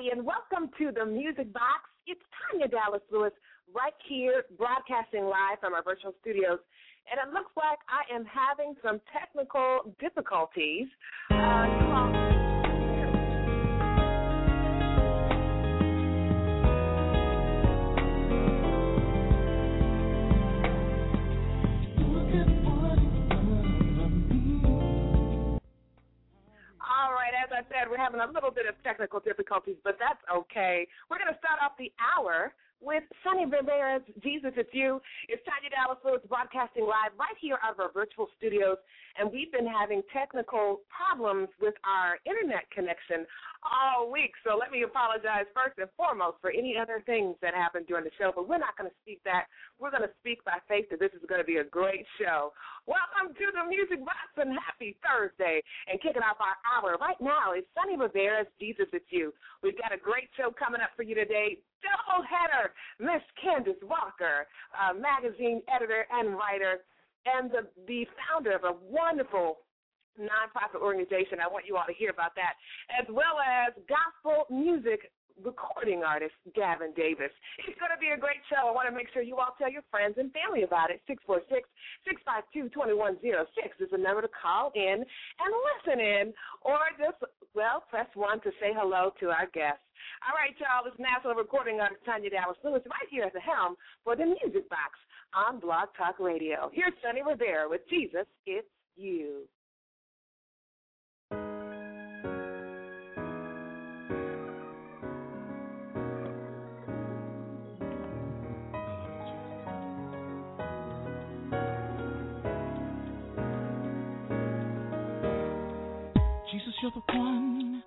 Everybody, and welcome to the Music Box. It's Tanya Dallas Lewis right here, broadcasting live from our virtual studios. And it looks like I am having some technical difficulties. Uh, I said, we're having a little bit of technical difficulties, but that's okay. We're going to start off the hour with Sonny Rivera's Jesus It's You. It's Tanya Dallas Lewis broadcasting live right here out of our virtual studios. And we've been having technical problems with our internet connection all week. So let me apologize first and foremost for any other things that happened during the show. But we're not going to speak that. We're going to speak by faith that this is going to be a great show. Welcome to the Music Box and happy Thursday. And kicking off our hour right now is Sonny Rivera's Jesus It's You. We've got a great show coming up for you today. Double header, Miss Candace Walker, magazine editor and writer, and the, the founder of a wonderful nonprofit organization. I want you all to hear about that, as well as gospel music recording artist Gavin Davis. It's going to be a great show. I want to make sure you all tell your friends and family about it. 646 652 2106 is the number to call in and listen in, or just, well, press 1 to say hello to our guests. All right, y'all, it's national recording artist Tanya Dallas Lewis right here at the helm for the Music Box on Blog Talk Radio. Here's Sonny Rivera with Jesus, It's You. You're the one.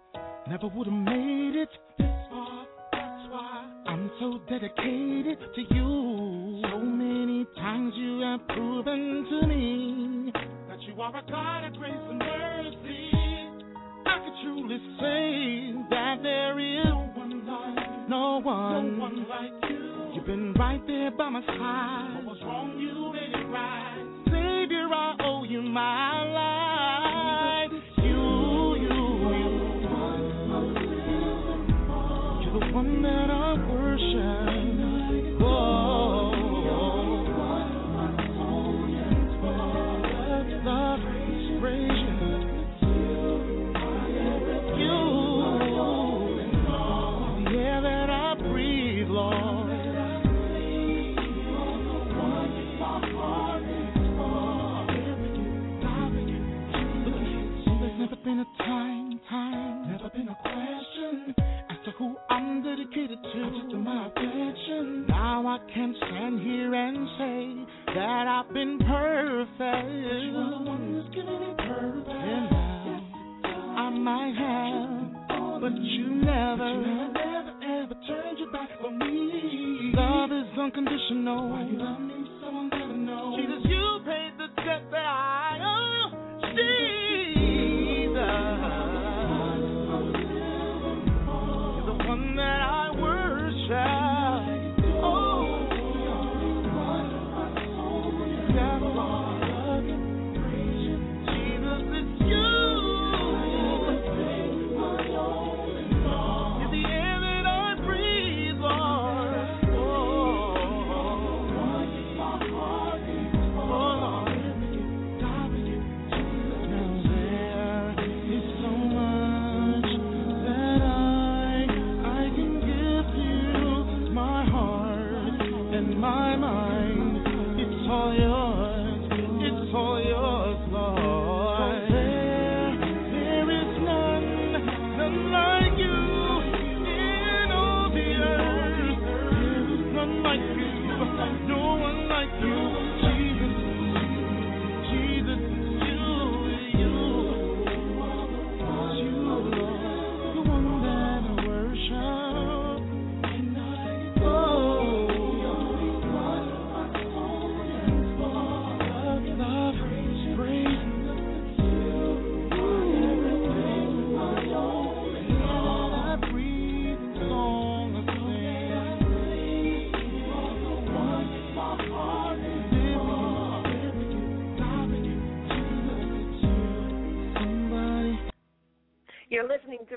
Never would have made it this far. That's why I'm so dedicated to you. So many times you have proven to me that you are a God of grace and mercy. I could truly say that there is no one like, no one, no one like you. You've been right there by my side. What was wrong, you made it right. Savior, I owe you my life. can't stand here and say that I've been perfect. You're the one who's giving me perfect. And now I might have, but you never, ever, never ever turned your back on me. Love is unconditional. Why you love me, someone never know. Jesus, you paid the debt that I owe. Jesus. You're the one that I worship.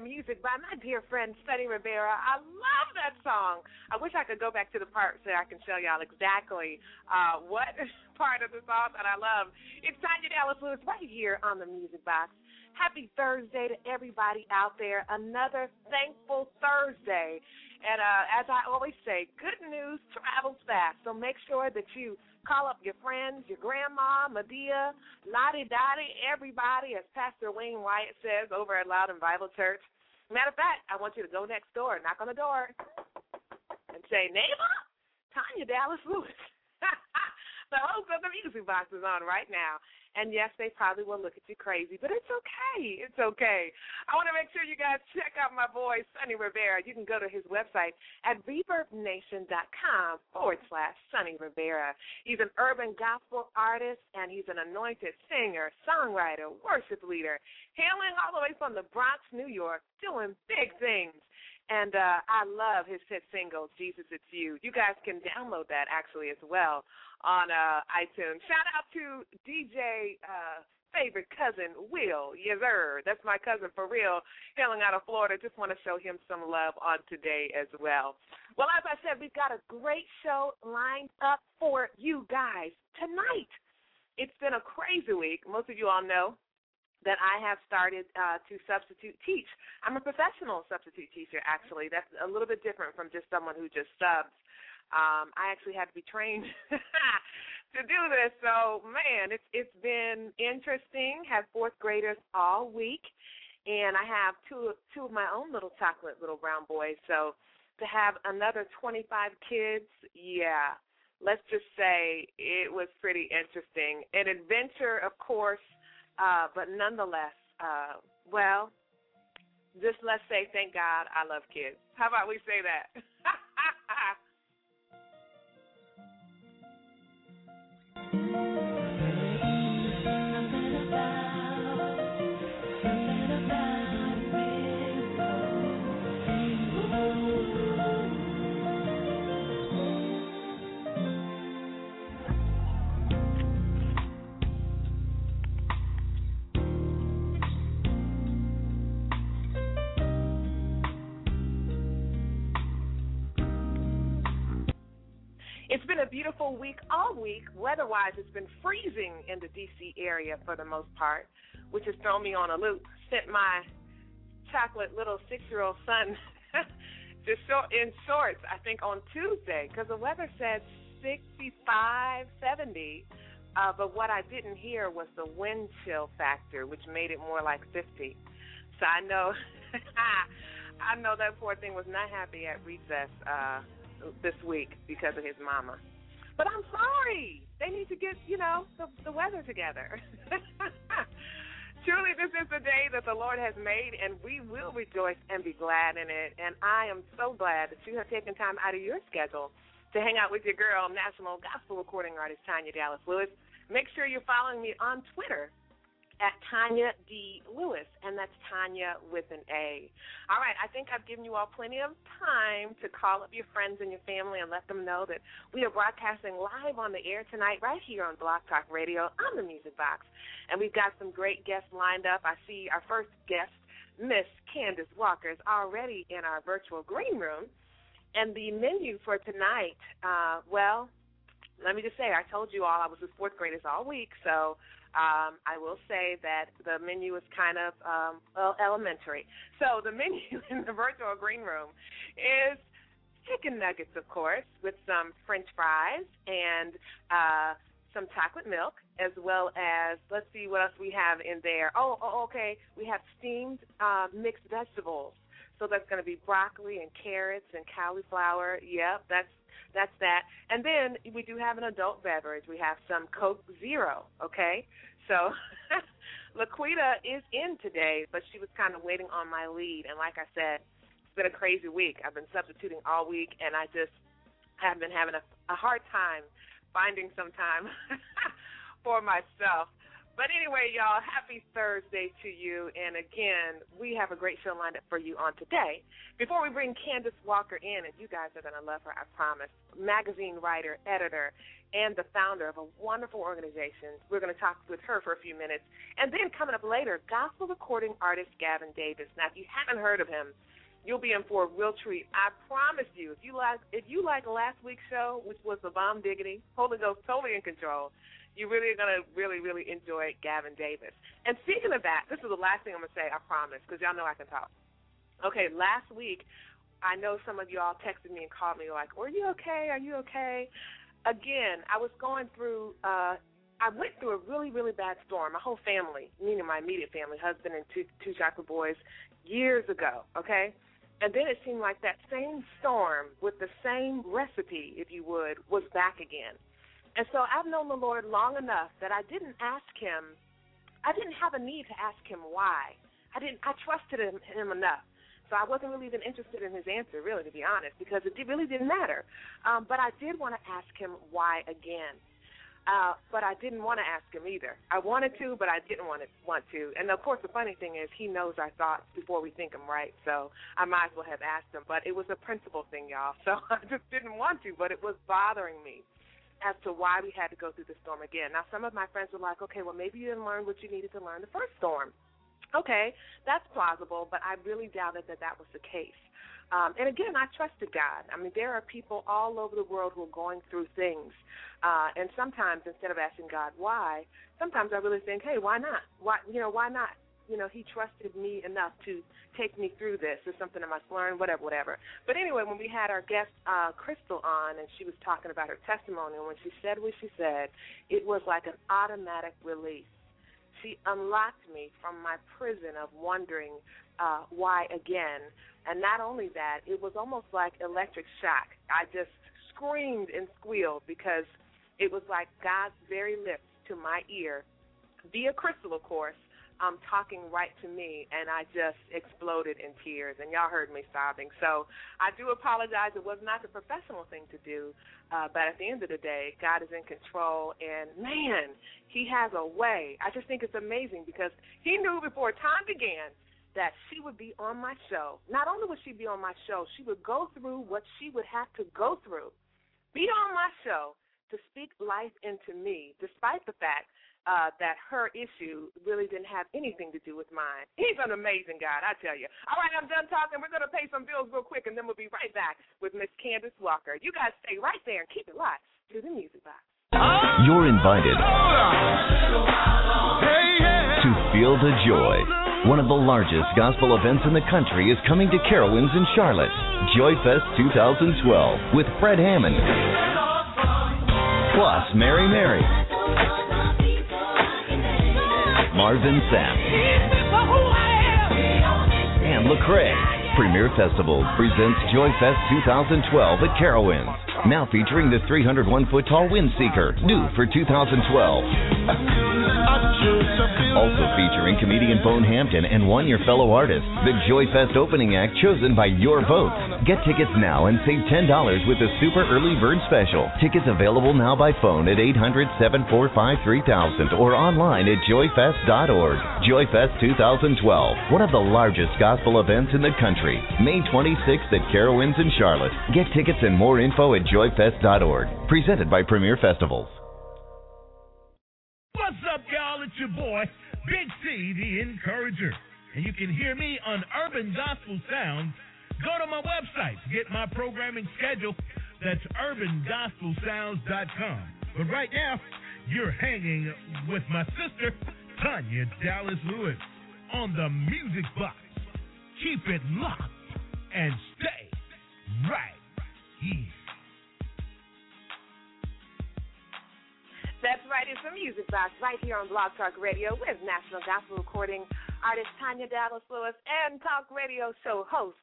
Music by my dear friend Sonny Rivera. I love that song. I wish I could go back to the part so I can tell y'all exactly uh, what part of the song that I love. It's Tanya Dallas Lewis right here on the Music Box. Happy Thursday to everybody out there. Another thankful Thursday. And uh, as I always say, good news travels fast. So make sure that you call up your friends, your grandma, Madea, Lottie Dottie, everybody, as Pastor Wayne Wyatt says over at Loudon Bible Church. Matter of fact, I want you to go next door, knock on the door, and say, neighbor, Tanya Dallas Lewis. The of the music box is on right now. And yes, they probably will look at you crazy, but it's okay. It's okay. I want to make sure you guys check out my boy, Sonny Rivera. You can go to his website at reverbnation.com forward slash Sonny Rivera. He's an urban gospel artist, and he's an anointed singer, songwriter, worship leader, hailing all the way from the Bronx, New York, doing big things. And uh, I love his hit single, Jesus It's You. You guys can download that actually as well on uh, iTunes. Shout out to DJ uh, favorite cousin, Will. Yes, sir. That's my cousin for real, hailing out of Florida. Just want to show him some love on today as well. Well, as I said, we've got a great show lined up for you guys tonight. It's been a crazy week. Most of you all know that I have started uh, to substitute teach. I'm a professional substitute teacher, actually. That's a little bit different from just someone who just subs. Um, I actually had to be trained to do this. So, man, it's it's been interesting. Have fourth graders all week, and I have two two of my own little chocolate little brown boys. So, to have another 25 kids, yeah, let's just say it was pretty interesting. An adventure, of course uh, but nonetheless, uh, well, just let's say thank God I love kids. How about we say that? a beautiful week all week. Weather-wise, it's been freezing in the D.C. area for the most part, which has thrown me on a loop. Sent my chocolate little six-year-old son to short, in shorts, I think, on Tuesday because the weather said 65, 70. Uh, but what I didn't hear was the wind chill factor, which made it more like 50. So I know, I know that poor thing was not happy at recess. Uh, this week because of his mama. But I'm sorry. They need to get, you know, the, the weather together. Truly, this is the day that the Lord has made, and we will rejoice and be glad in it. And I am so glad that you have taken time out of your schedule to hang out with your girl, national gospel recording artist Tanya Dallas Lewis. Make sure you're following me on Twitter at Tanya D. Lewis, and that's Tanya with an A. All right, I think I've given you all plenty of time to call up your friends and your family and let them know that we are broadcasting live on the air tonight, right here on Blog Talk Radio on the Music Box. And we've got some great guests lined up. I see our first guest, Miss Candace Walker, is already in our virtual green room. And the menu for tonight, uh, well, let me just say, I told you all I was with fourth graders all week, so um, I will say that the menu is kind of um, well, elementary. So the menu in the virtual green room is chicken nuggets, of course, with some French fries and uh, some chocolate milk, as well as let's see what else we have in there. Oh, oh okay, we have steamed uh, mixed vegetables. So that's going to be broccoli and carrots and cauliflower. Yep, that's that's that. And then we do have an adult beverage. We have some Coke Zero, okay? So Laquita is in today, but she was kind of waiting on my lead. And like I said, it's been a crazy week. I've been substituting all week, and I just have been having a, a hard time finding some time for myself. But anyway, y'all, happy Thursday to you. And again, we have a great show lined up for you on today. Before we bring Candace Walker in, and you guys are going to love her, I promise, magazine writer, editor, and the founder of a wonderful organization. We're going to talk with her for a few minutes. And then coming up later, gospel recording artist Gavin Davis. Now, if you haven't heard of him, you'll be in for a real treat. I promise you. If you like, if you like last week's show, which was the bomb diggity, Holy Ghost totally in control you really are going to really, really enjoy Gavin Davis. And speaking of that, this is the last thing I'm going to say, I promise, because y'all know I can talk. Okay, last week, I know some of y'all texted me and called me like, are you okay? Are you okay? Again, I was going through, uh, I went through a really, really bad storm. My whole family, meaning my immediate family, husband and two, two chocolate boys, years ago, okay? And then it seemed like that same storm with the same recipe, if you would, was back again. And so I've known the Lord long enough that I didn't ask him, I didn't have a need to ask him why. I didn't, I trusted him, him enough. So I wasn't really even interested in his answer, really, to be honest, because it really didn't matter. Um, but I did want to ask him why again. Uh, but I didn't want to ask him either. I wanted to, but I didn't want to want to. And of course, the funny thing is, he knows our thoughts before we think them, right? So I might as well have asked him. But it was a principle thing, y'all. So I just didn't want to, but it was bothering me as to why we had to go through the storm again. Now, some of my friends were like, okay, well, maybe you didn't learn what you needed to learn the first storm. Okay, that's plausible, but I really doubted that that was the case. Um, and again, I trusted God. I mean, there are people all over the world who are going through things, uh, and sometimes instead of asking God why, sometimes I really think, hey, why not? Why, you know, why not? You know, he trusted me enough to take me through this. It's something I must learn, whatever, whatever. But anyway, when we had our guest uh, Crystal on, and she was talking about her testimony, and when she said what she said, it was like an automatic release. She unlocked me from my prison of wondering uh, why again. And not only that, it was almost like electric shock. I just screamed and squealed because it was like God's very lips to my ear, via Crystal, of course, um, talking right to me, and I just exploded in tears, and y'all heard me sobbing. So I do apologize. It was not the professional thing to do, uh, but at the end of the day, God is in control, and man, He has a way. I just think it's amazing because He knew before time began that she would be on my show. Not only would she be on my show, she would go through what she would have to go through, be on my show to speak life into me, despite the fact uh, that her issue really didn't have anything to do with mine. He's an amazing God, I tell you. All right, I'm done talking. We're going to pay some bills real quick, and then we'll be right back with Miss Candace Walker. You guys stay right there and keep it locked to the music box. You're invited to feel the joy. One of the largest gospel events in the country is coming to Carowinds in Charlotte. Joyfest 2012 with Fred Hammond. Plus, Mary Mary. Marvin Sapp, and Lecrae. Premier Festival presents Joy Fest 2012 at Carowinds. Now featuring the 301 foot tall Windseeker, new for 2012. Also featuring comedian Bone Hampton and one your fellow artist. The Joy Fest opening act chosen by your vote. Get tickets now and save $10 with the Super Early Bird Special. Tickets available now by phone at 800 745 3000 or online at joyfest.org. Joyfest 2012, one of the largest gospel events in the country. May 26th at Carowinds in Charlotte. Get tickets and more info at joyfest.org. Presented by Premier Festivals. Up, y'all? It's your boy, Big C, the Encourager. And you can hear me on Urban Gospel Sounds. Go to my website get my programming schedule. That's urbangospelsounds.com. But right now, you're hanging with my sister, Tanya Dallas Lewis, on the Music Box. Keep it locked and stay right here. That's right. It's the Music Box right here on Blog Talk Radio with National Gospel Recording artist Tanya Dallas Lewis and Talk Radio show host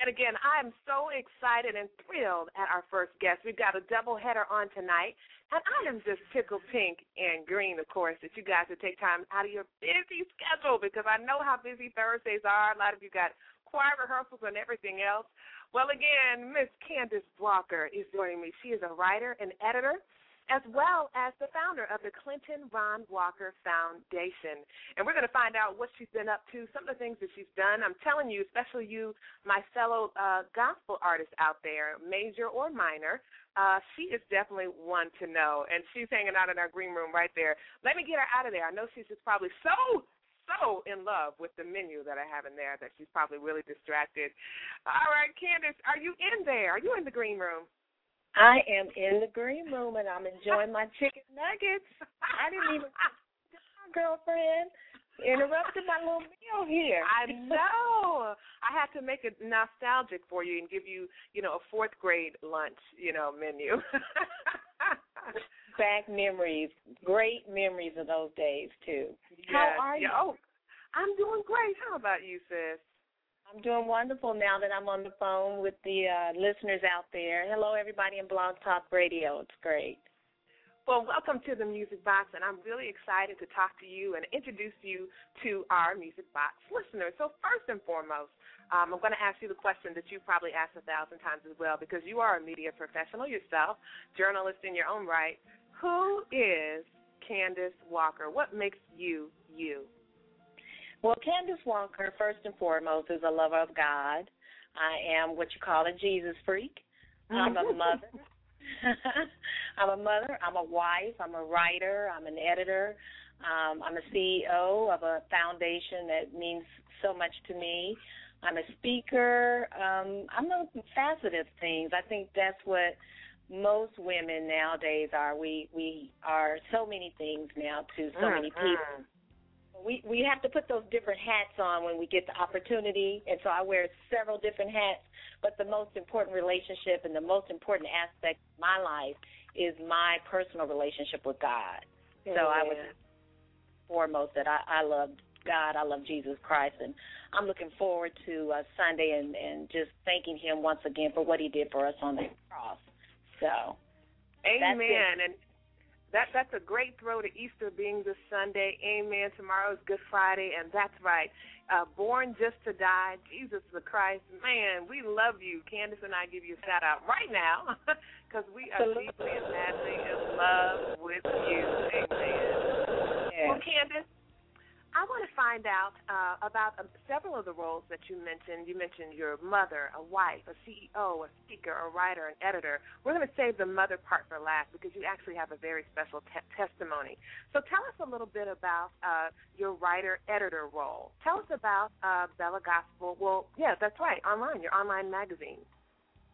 And again, I am so excited and thrilled at our first guest. We've got a double header on tonight. And I am just tickled pink and green, of course, that you guys would take time out of your busy schedule because I know how busy Thursdays are. A lot of you got choir rehearsals and everything else. Well, again, Miss Candace Walker is joining me. She is a writer and editor as well as the founder of the Clinton Ron Walker Foundation. And we're going to find out what she's been up to, some of the things that she's done. I'm telling you, especially you, my fellow uh, gospel artists out there, major or minor, uh, she is definitely one to know. And she's hanging out in our green room right there. Let me get her out of there. I know she's just probably so so in love with the menu that I have in there that she's probably really distracted. All right, Candace, are you in there? Are you in the green room? I am in the green room and I'm enjoying my chicken nuggets. I didn't even my girlfriend interrupted my little meal here. I know. I had to make it nostalgic for you and give you, you know, a fourth grade lunch, you know, menu. Back memories, great memories of those days too. Yes. How are you? you? Oh, I'm doing great. How about you, sis? I'm doing wonderful now that I'm on the phone with the uh, listeners out there. Hello, everybody in Blog Talk Radio. It's great. Well, welcome to the Music Box, and I'm really excited to talk to you and introduce you to our Music Box listeners. So, first and foremost, um, I'm going to ask you the question that you probably asked a thousand times as well, because you are a media professional yourself, journalist in your own right. Who is Candace Walker? What makes you you? Well, Candace Walker, first and foremost, is a lover of God. I am what you call a Jesus freak. I'm a mother. I'm a mother. I'm a wife. I'm a writer. I'm an editor. Um, I'm a CEO of a foundation that means so much to me. I'm a speaker. Um, I'm a facet of things. I think that's what most women nowadays are. We we are so many things now to so many people we we have to put those different hats on when we get the opportunity and so I wear several different hats but the most important relationship and the most important aspect of my life is my personal relationship with God. Yeah. So I was foremost that I, I love God, I love Jesus Christ and I'm looking forward to uh, Sunday and and just thanking him once again for what he did for us on the cross. So Amen. And that that's a great throw to Easter being this Sunday. Amen. Tomorrow is Good Friday, and that's right. Uh, born just to die, Jesus the Christ. Man, we love you. Candace and I give you a shout out right now because we are deeply and madly in love with you. Amen. Well, Candace, I want to find out uh, about uh, several of the roles that you mentioned. You mentioned your mother, a wife, a CEO, a speaker, a writer, an editor. We're going to save the mother part for last because you actually have a very special te- testimony. So tell us a little bit about uh, your writer-editor role. Tell us about uh, Bella Gospel. Well, yeah, that's right, online, your online magazine.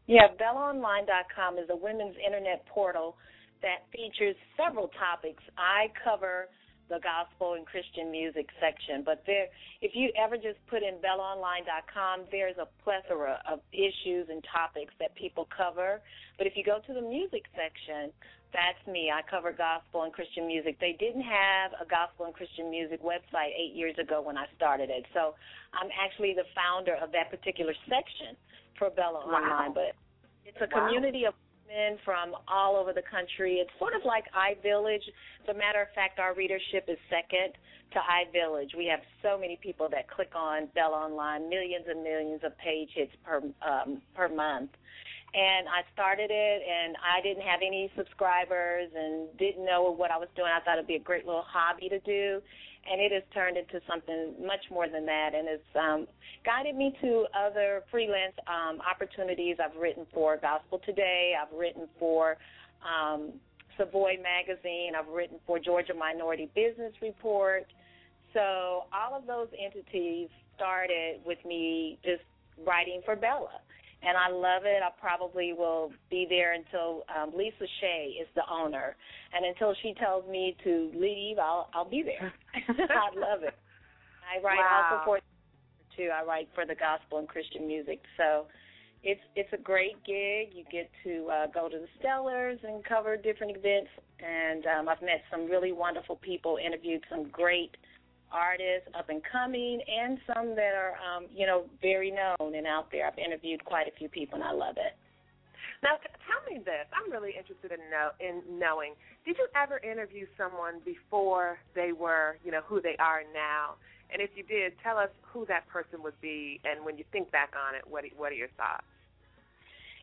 Yeah, BellaOnline.com is a women's internet portal that features several topics. I cover the gospel and Christian music section, but there, if you ever just put in BellaOnline.com, there's a plethora of issues and topics that people cover. But if you go to the music section, that's me. I cover gospel and Christian music. They didn't have a gospel and Christian music website eight years ago when I started it, so I'm actually the founder of that particular section for Bella Wow. Online. But it's a Wow. community of women from all over the country. It's sort of like iVillage. As a matter of fact, our readership is second to iVillage. We have so many people that click on Bella Online, millions and millions of page hits per um, per month. And I started it, and I didn't have any subscribers and didn't know what I was doing. I thought it'd be a great little hobby to do, and it has turned into something much more than that. And it's um, guided me to other freelance um, opportunities. I've written for Gospel Today. I've written for um, Savoy Magazine. I've written for Georgia Minority Business Report. So all of those entities started with me just writing for Bella. And I love it. I probably will be there until um, Lisa Shea is the owner, and until she tells me to leave, I'll I'll be there. I love it. I write Wow. also for too. I write for the gospel and Christian music, so it's it's a great gig. You get to uh, go to the Stellars and cover different events, and um, I've met some really wonderful people, interviewed some great artists, up and coming, and some that are, um, you know, very known and out there. I've interviewed quite a few people, and I love it. Now, t- tell me this. I'm really interested in know in knowing. Did you ever interview someone before they were, you know, who they are now? And if you did, tell us who that person would be. And when you think back on it, what what are your thoughts?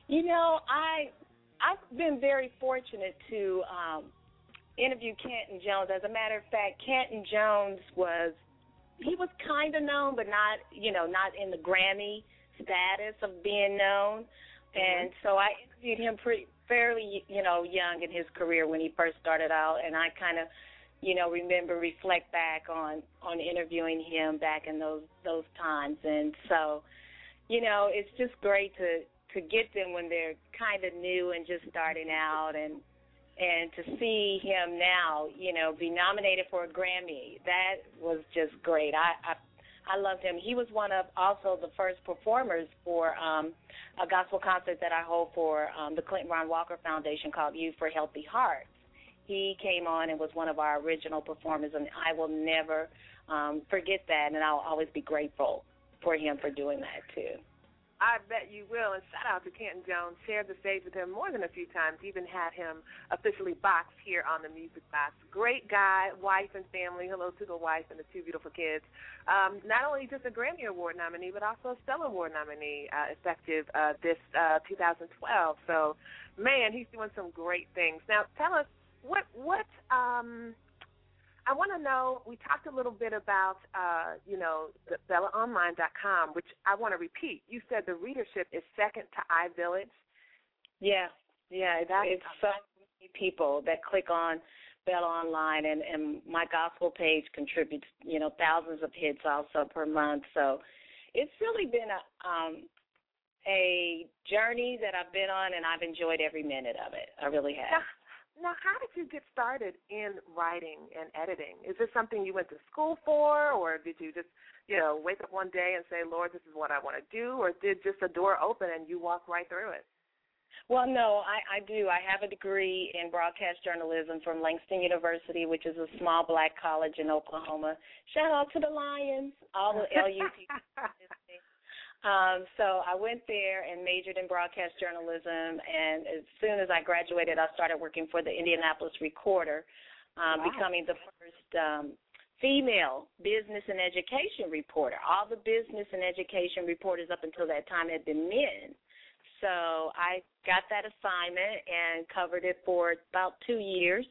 You know, I I've been very fortunate to um, interview Canton Jones. As a matter of fact, Canton Jones was he was kind of known, but not you know not in the Grammy status of being known. Mm-hmm. And so I interviewed him pretty fairly, you know, young in his career when he first started out, and I kind of, you know, remember reflect back on on interviewing him back in those those times, and so, you know, it's just great to to get them when they're kind of new and just starting out, and and to see him now, you know, be nominated for a Grammy, that was just great. I I I loved him. He was one of also the first performers for um, a gospel concert that I hold for um, the Clinton Ron Walker Foundation called Youth for Healthy Hearts. He came on and was one of our original performers, and I will never um, forget that, and I'll always be grateful for him for doing that too. I bet you will. And shout out to Canton Jones. Shared the stage with him more than a few times. Even had him officially boxed here on the Music Box. Great guy, wife and family. Hello to the wife and the two beautiful kids. Um, not only just a Grammy Award nominee, but also a Stellar Award nominee, uh, effective uh, this uh, 2012. So, man, he's doing some great things. Now, tell us what what um I want to know. We talked a little bit about, uh, you know, the BellaOnline.com, which I want to repeat. You said the readership is second to iVillage. Yeah, yeah, it's, it's so many people that click on Bella Online, and and my gospel page contributes, you know, thousands of hits also per month. So it's really been a um a journey that I've been on, and I've enjoyed every minute of it. I really have. Now, how did you get started in writing and editing? Is this something you went to school for, or did you just, you know, wake up one day and say, "Lord, this is what I want to do," or did just a door open and you walk right through it? Well, no, I, I do. I have a degree in broadcast journalism from Langston University, which is a small black college in Oklahoma. Shout out to the Lions, all the LUT. Um, so I went there and majored in broadcast journalism, and as soon as I graduated, I started working for the Indianapolis Recorder, um, wow. becoming the first um, female business and education reporter. All the business and education reporters up until that time had been men. So I got that assignment and covered it for about two years.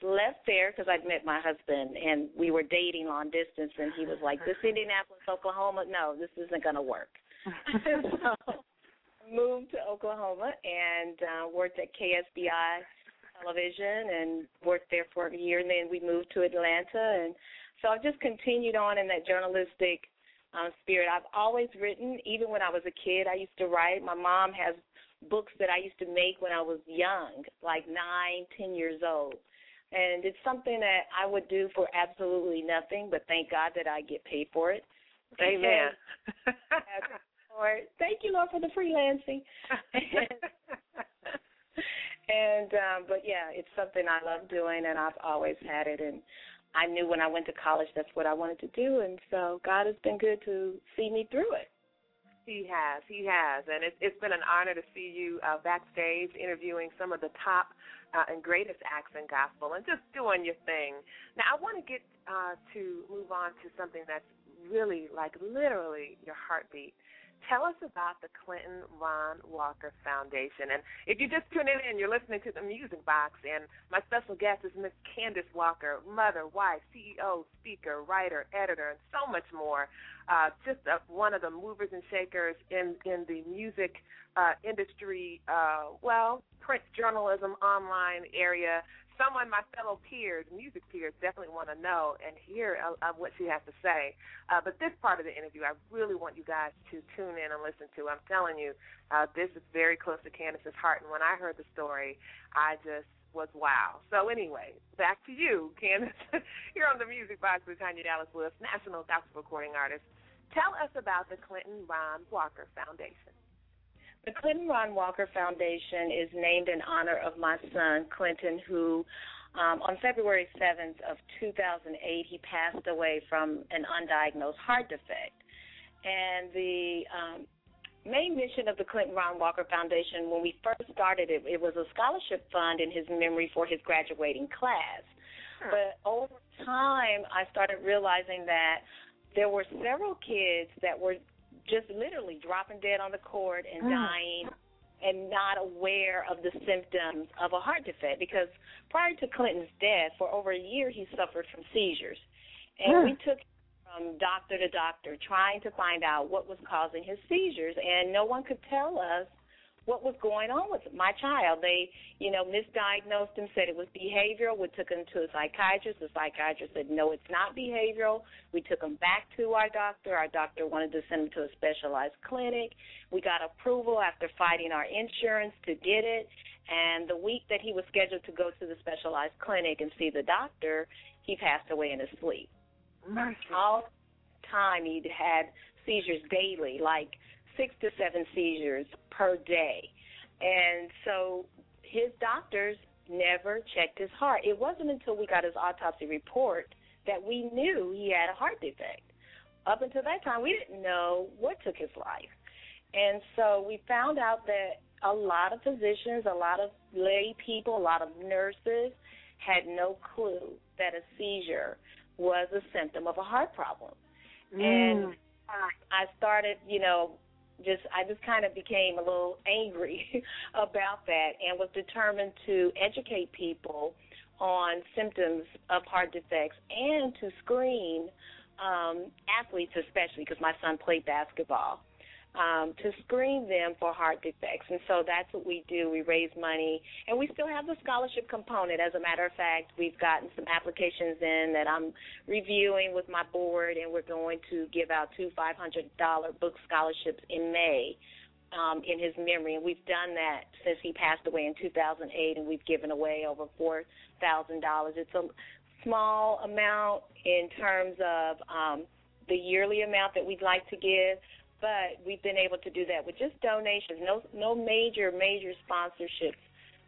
Left there because I'd met my husband and we were dating long distance, and he was like, "This Indianapolis, Oklahoma, no, this isn't going to work." so moved to Oklahoma and uh, worked at KSBI television and worked there for a year and then we moved to Atlanta and so I've just continued on in that journalistic um, spirit. I've always written, even when I was a kid, I used to write. My mom has books that I used to make when I was young, like nine, ten years old. And it's something that I would do for absolutely nothing, but thank God that I get paid for it. Amen. Lord. Thank you, Lord, for the freelancing. and um but yeah, it's something I love doing and I've always had it and I knew when I went to college that's what I wanted to do and so God has been good to see me through it. He has, he has, and it's it's been an honor to see you uh, backstage interviewing some of the top uh, and greatest acts in gospel, and just doing your thing. Now, I want to get uh, to move on to something that's really like literally your heartbeat, Tell us about the Clinton Ron Walker Foundation. And if you just tuning in, you're listening to the Music Box, and my special guest is Miss Candace Walker, mother, wife, CEO, speaker, writer, editor, and so much more. Uh, just one of the movers and shakers in in the music uh, industry. Uh, well, print journalism, online area someone my fellow peers, music peers, definitely want to know and hear uh, what she has to say. Uh, but this part of the interview, I really want you guys to tune in and listen to. I'm telling you, uh, this is very close to Candace's heart. And when I heard the story, I just was wow. So anyway, back to you, Candace. Here on the Music Box with Tanya Dallas Lewis, national gospel recording artist. Tell us about the Clinton Ron Walker Foundation. The Clinton Ron Walker Foundation is named in honor of my son, Clinton, who um, on February 7th of 2008, he passed away from an undiagnosed heart defect. And the um, main mission of the Clinton Ron Walker Foundation, when we first started it, it was a scholarship fund in his memory for his graduating class. Huh. But over time, I started realizing that there were several kids that were just literally dropping dead on the court and Mm. dying and not aware of the symptoms of a heart defect because prior to Clinton's death, for over a year, he suffered from seizures. And we took him from doctor to doctor trying to find out what was causing his seizures, and no one could tell us what was going on with my child. They, you know, misdiagnosed him, said it was behavioral. We took him to a psychiatrist. The psychiatrist said, no, it's not behavioral. We took him back to our doctor. Our doctor wanted to send him to a specialized clinic. We got approval after fighting our insurance to get it. And the week that he was scheduled to go to the specialized clinic and see the doctor, he passed away in his sleep Mercy. all time he'd had seizures daily, like six to seven seizures per day. And so his doctors never checked his heart. It wasn't until we got his autopsy report that we knew he had a heart defect. Up until that time, we didn't know what took his life. And so we found out that a lot of physicians, a lot of lay people, a lot of nurses had no clue that a seizure was a symptom of a heart problem. And Mm. I started, you know, just I just kind of became a little angry about that and was determined to educate people on symptoms of heart defects and to screen um, athletes, especially because my son played basketball, um, to screen them for heart defects. And so that's what we do. We raise money, and we still have the scholarship component. As a matter of fact, we've gotten some applications in that I'm reviewing with my board, and we're going to give out two $500 book scholarships in May. Um, in his memory, and we've done that since he passed away in 2008, and we've given away over four thousand dollars. It's a small amount in terms of um, the yearly amount that we'd like to give, but we've been able to do that with just donations. No, no major, major sponsorships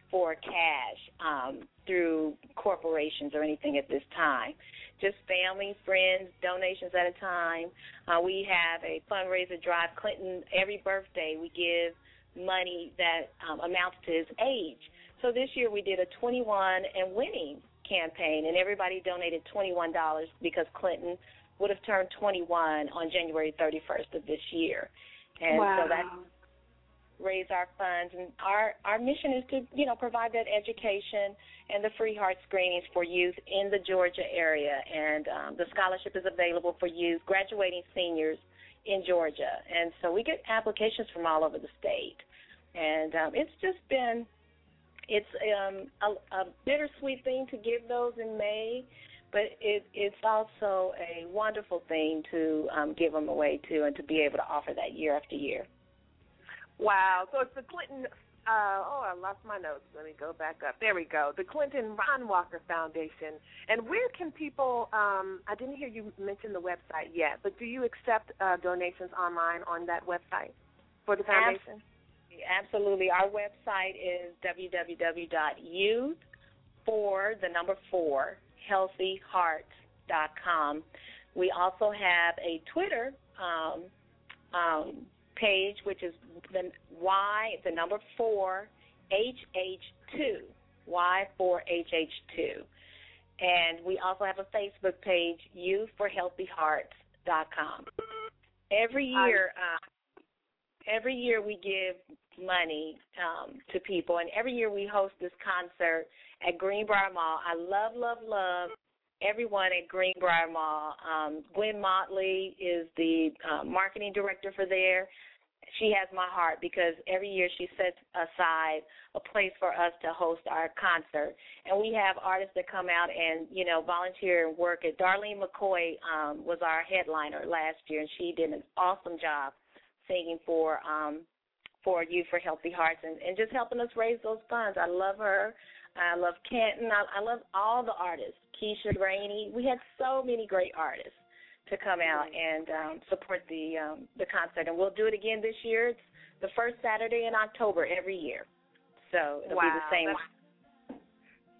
for cash um, through corporations or anything at this time. Just family, friends, donations at a time. Uh, we have a fundraiser drive. Clinton, every birthday, we give money that um, amounts to his age. So this year we did a 21 and winning campaign, and everybody donated $21 because Clinton would have turned 21 on January 31st of this year. And wow. so that raise our funds. And our our mission is to you know provide that education and the free heart screenings for youth in the Georgia area. And um, the scholarship is available for youth graduating seniors in Georgia. And so we get applications from all over the state. And um, it's just been it's um, a, a bittersweet thing to give those in May but it, it's also a wonderful thing to um, give them away too and to be able to offer that year after year. Wow. So it's the Clinton. Uh, oh, I lost my notes. Let me go back up. There we go. The Clinton Ron Walker Foundation. And where can people? Um, I didn't hear you mention the website yet, but do you accept uh, donations online on that website for the foundation? Absolutely. Our website is www.youth for the number four healthyhearts.com. We also have a Twitter um, um, page, which is the Y, the number four, HH2, Y4HH2. And we also have a Facebook page, youthforhealthyhearts.com. Every year, uh, every year we give money um, to people, and every year we host this concert at Greenbrier Mall. I love, love, love everyone at Greenbrier Mall. Um, Gwen Motley is the uh, marketing director for there. She has my heart because every year she sets aside a place for us to host our concert, and we have artists that come out and you know volunteer and work. It. Darlene McCoy um, was our headliner last year, and she did an awesome job singing for um, for you for Healthy Hearts and, and just helping us raise those funds. I love her. I love Canton. I, I love all the artists. Keisha Rainey. We had so many great artists to come out and um, support the um, the concert, and we'll do it again this year. It's the first Saturday in October every year, so it'll wow, be the same. That's,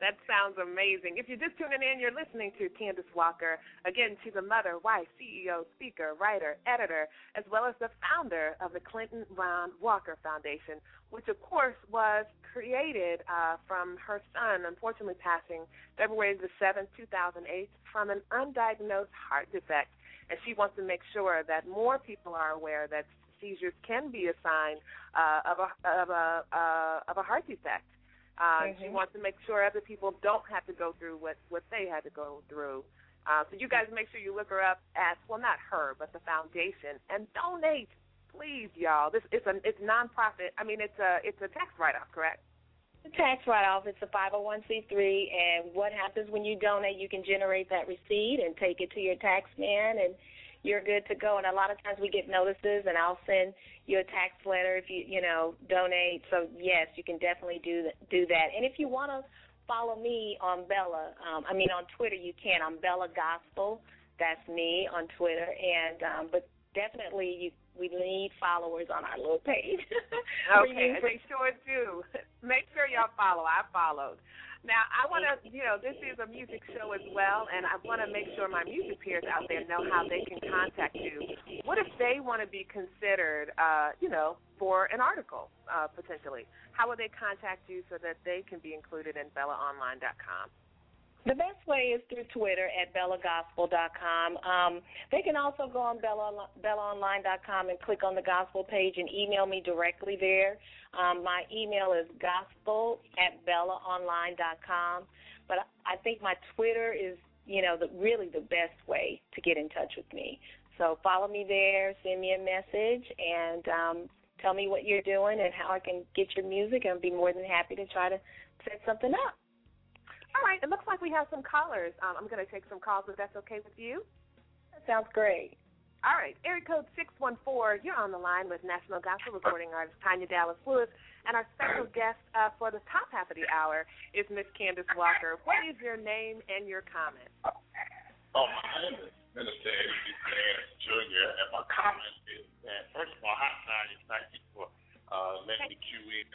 That sounds amazing. If you're just tuning in, you're listening to Candace Walker. Again, she's a mother, wife, CEO, speaker, writer, editor, as well as the founder of the Clinton Ron Walker Foundation, which, of course, was created uh, from her son, unfortunately passing February the 7th, 2008, from an undiagnosed heart defect. And she wants to make sure that more people are aware that seizures can be a sign uh, of a of a uh, of a heart defect. Uh, mm-hmm. She wants to make sure other people don't have to go through what what they had to go through. Uh, so you guys make sure you look her up at well, not her, but the foundation, and donate, please, y'all. This it's a it's nonprofit. I mean, it's a it's a tax write off, correct? The tax write off. It's a 501c3, and what happens when you donate? You can generate that receipt and take it to your tax man and you're good to go. And a lot of times we get notices, and I'll send you a tax letter if you you know donate. So yes, you can definitely do that, do that. And if you want to follow me on Bella, um, I mean on Twitter, you can. I'm Bella Gospel. That's me on Twitter, and um, but definitely you we need followers on our little page. okay, they sure do. Make sure y'all follow. I followed. Now, I want to, you know, this is a music show as well, and I want to make sure my music peers out there know how they can contact you. What if they want to be considered, uh, you know, for an article uh, potentially? How would they contact you so that they can be included in BellaOnline.com? The best way is through Twitter at bellagospel.com. Um, they can also go on Bella, bellaonline.com and click on the gospel page and email me directly there. Um, my email is gospel at bellaonline.com. But I think my Twitter is, you know, the, really the best way to get in touch with me. So follow me there, send me a message, and um, tell me what you're doing and how I can get your music. I'll be more than happy to try to set something up. All right. It looks like we have some callers. Um, I'm going to take some calls if that's okay with you. That sounds great. All right. Area code 614. You're on the line with National Gospel recording artist Tanya Dallas Lewis. And our special guest uh, for the top half of the hour is Miss Candace Walker. What is your name and your comment? Oh, my name is Minister Eddie Clarence Jr. And my comment is that, first of all, hi, Tanya. Thank you for uh, letting me cue in.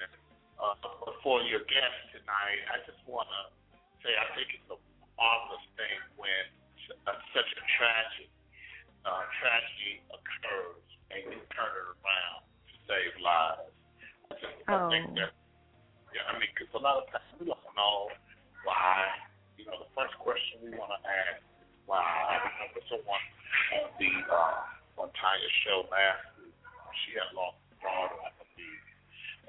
Uh, for your guest tonight, I just want to say I think it's a marvelous thing when uh, such a tragic uh, tragedy occurs and you turn it around to save lives. I just oh. I think that, yeah, I mean, because a lot of times we don't know why. You know, the first question we want to ask is why. I remember someone on the uh, on Tanya's show last week. She had lost a daughter, I believe,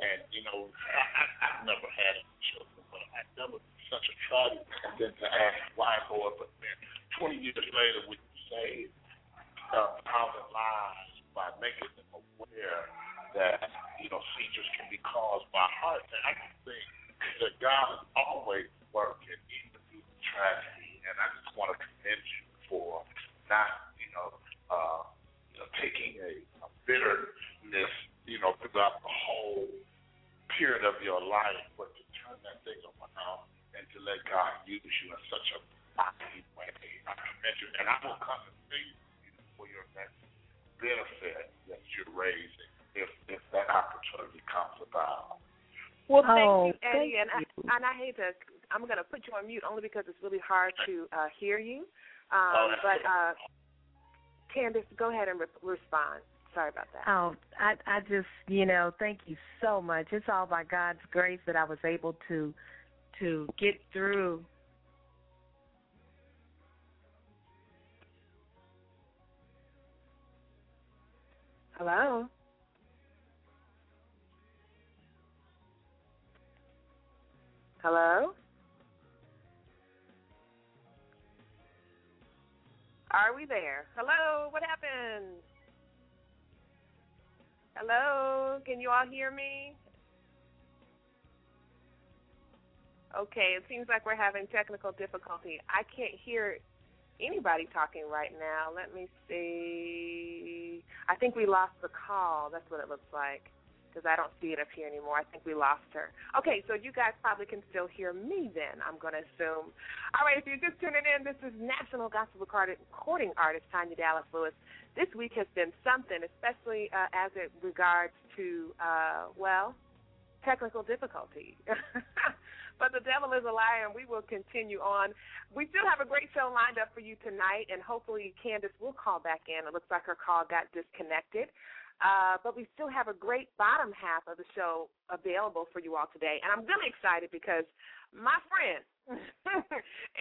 and you know, I, I, I've never had any children, but I never such a tragedy then to ask why for. But then 20 years later, we can save uh, common lives by making them aware that, you know, seizures can be caused by heart. And I just think that God is always working even through the tragedy. And I just want to commend you for not, you know, uh, you know taking a, a bitterness, you know, throughout the whole period of your life, but to turn that thing around to let God use you in such a mighty way. I commend you, and I will come and see you for your next benefit that you're raising if if that opportunity comes about. Well, thank oh, you, Eddie, thank and you. I, and I hate to. I'm going to put you on mute only because it's really hard to uh, hear you. Um, oh, but uh, Candace, go ahead and re- respond. Sorry about that. Oh, I I just you know thank you so much. It's all by God's grace that I was able to to get through Hello. Hello? Are we there? Hello? What happened? Hello? Can you all hear me? Okay, it seems like we're having technical difficulty. I can't hear anybody talking right now. Let me see. I think we lost the call. That's what it looks like because I don't see it up here anymore. I think we lost her. Okay, so you guys probably can still hear me then, I'm going to assume. All right, if you're just tuning in, this is National Gospel Recording Artist Tanya Dallas Lewis. This week has been something, especially uh, as it regards to, uh, well, technical difficulty. but the devil is a liar, and we will continue on. We still have a great show lined up for you tonight, and hopefully Candace will call back in. It looks like her call got disconnected. Uh, but we still have a great bottom half of the show available for you all today. And I'm really excited because my friend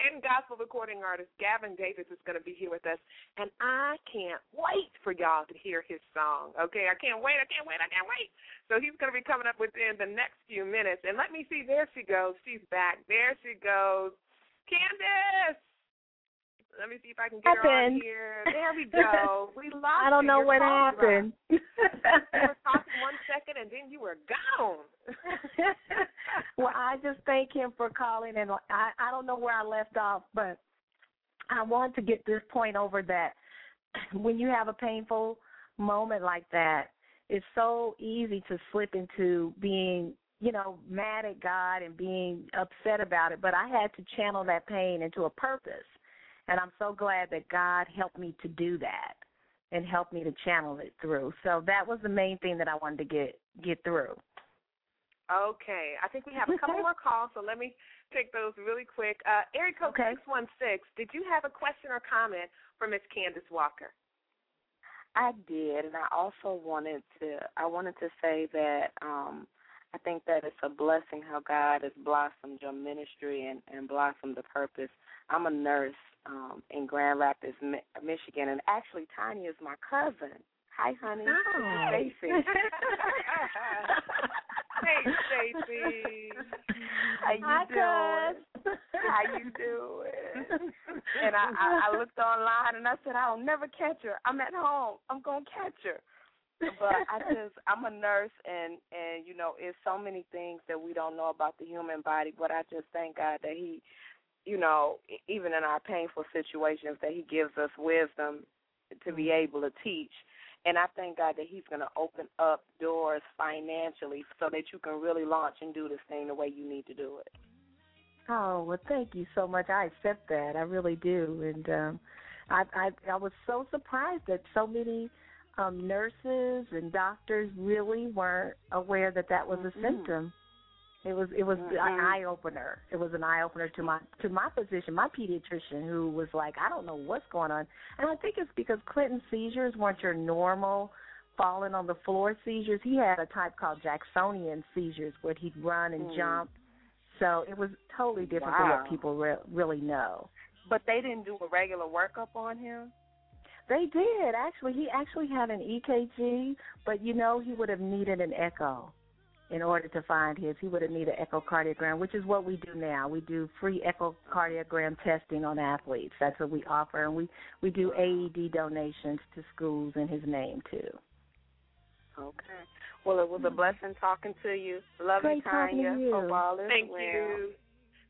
and gospel recording artist Gavin Davis is going to be here with us. And I can't wait for y'all to hear his song. Okay, I can't wait, I can't wait, I can't wait. So he's going to be coming up within the next few minutes. And let me see, there she goes. She's back. There she goes. Candace! Let me see if I can get happened. her on here. There we go. We lost I don't know what happened. you were talking one second and then you were gone. well, I just thank him for calling, and I I don't know where I left off, but I want to get this point over that when you have a painful moment like that, it's so easy to slip into being you know mad at God and being upset about it. But I had to channel that pain into a purpose, and I'm so glad that God helped me to do that and helped me to channel it through. So that was the main thing that I wanted to get get through. Okay, I think we have a couple more calls, so let me take those really quick. Uh, area code Okay. 616, did you have a question or comment for Miss Candace Walker? I did, and I also wanted to. I wanted to say that um, I think that it's a blessing how God has blossomed your ministry and, and blossomed the purpose. I'm a nurse um, in Grand Rapids, Mi- Michigan, and actually Tanya is my cousin. Hi, honey. This Stacy. hey, Stacy. How you Hi, doing? cuz. How you doing? And I, I, I looked online and I said, I'll never catch her. I'm at home. I'm gonna catch her. But I just I'm a nurse and and you know, it's so many things that we don't know about the human body, but I just thank God that he you know, even in our painful situations that he gives us wisdom to be able to teach. And I thank God that He's going to open up doors financially so that you can really launch and do this thing the way you need to do it. Oh well, thank you so much. I accept that. I really do, and um, I, I I was so surprised that so many um, nurses and doctors really weren't aware that that was a Mhm. symptom. It was it was an Mhm. eye opener. It was an eye opener to my to my physician, my pediatrician, who was like, I don't know what's going on, and I think it's because Clinton's seizures weren't your normal falling on the floor seizures. He had a type called Jacksonian seizures, where he'd run and Mm. jump. So it was totally different from what people re- really know. But they didn't do a regular workup on him. They did actually. He actually had an EKG, but you know he would have needed an echo in order to find his. He would have needed an echocardiogram, which is what we do now. We do free echocardiogram testing on athletes. That's what we offer, and we we do AED donations to schools in his name too. Okay. Well, it was a mm-hmm. blessing talking to you. Love Great you, talking to Tanya. you. Hope all is Thank well. you.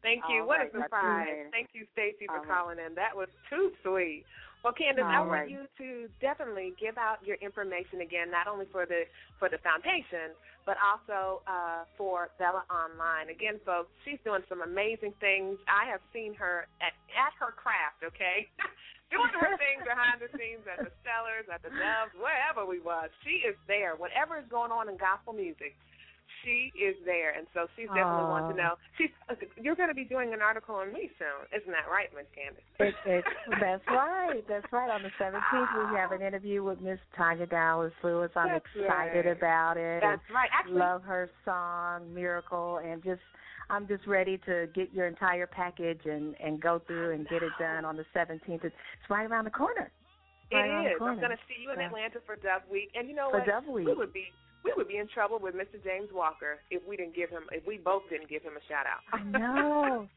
Thank you. All what right, a talk to you surprise. Thank you, Stacy, for All right. calling in. That was too sweet. Well, Candace, I All want you to definitely give out your information again, not only for the for the foundation, but also uh, for Bella Online. Again, folks, she's doing some amazing things. I have seen her at at her craft. Okay, doing her thing behind the scenes at the Stellars, at the Doves, wherever we was. She is there. Whatever is going on in gospel music, she is there, and so she's definitely Aw. wants to know. She's you're going to be doing an article on me soon, isn't that right, Miss Candace? It, it, that's right. That's right. On the 17th, we have an interview with Miss Tanya Dallas Lewis. I'm That's excited right. about it. That's right. Actually, love her song Miracle and just I'm just ready to get your entire package and and go through and get it done on the 17th. It's, right around the corner. It right around the is. I'm going to see you in. Atlanta for Dove Week, and you know For what? Dove Week. We would be we would be in trouble with Mr. James Walker if we didn't give him if we both didn't give him a shout out. I know.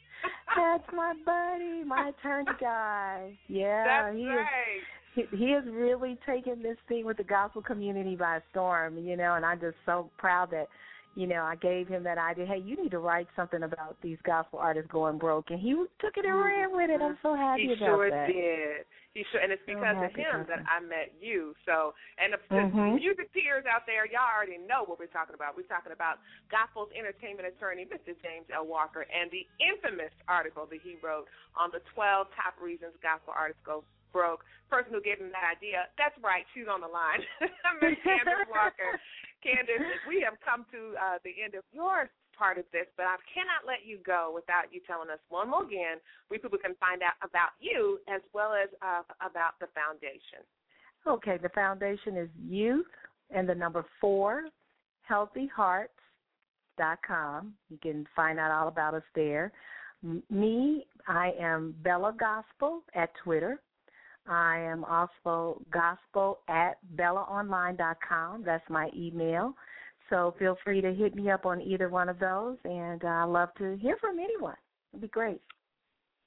That's my buddy, my attorney guy. Yeah, That's he is right. he, he has really taken this thing with the gospel community by storm, you know, and I'm just so proud that, you know, I gave him that idea. Hey, you need to write something about these gospel artists going broke, and he took it and ran with it. I'm so happy He about sure that. did. He sure, and it's So because of him that. I met you. So, and the, Mhm. the music peers out there, y'all already know what we're talking about. We're talking about gospel's entertainment attorney, Mr. James L. Walker, and the infamous article that he wrote on the 12 top reasons gospel artists go broke. Person who gave him that idea, that's right, she's on the line. Miss Candace Walker. Candace, we have come to uh, the end of your part of this, but I cannot let you go without you telling us one more again where people can find out about you as well as uh, about the foundation. Okay, the foundation is youth and the number four, healthyhearts.com. You can find out all about us there. Me, I am Bella Gospel at Twitter. I am also gospel at bellaonline.com. That's my email. So feel free to hit me up on either one of those, and I love to hear from anyone. It'd be great.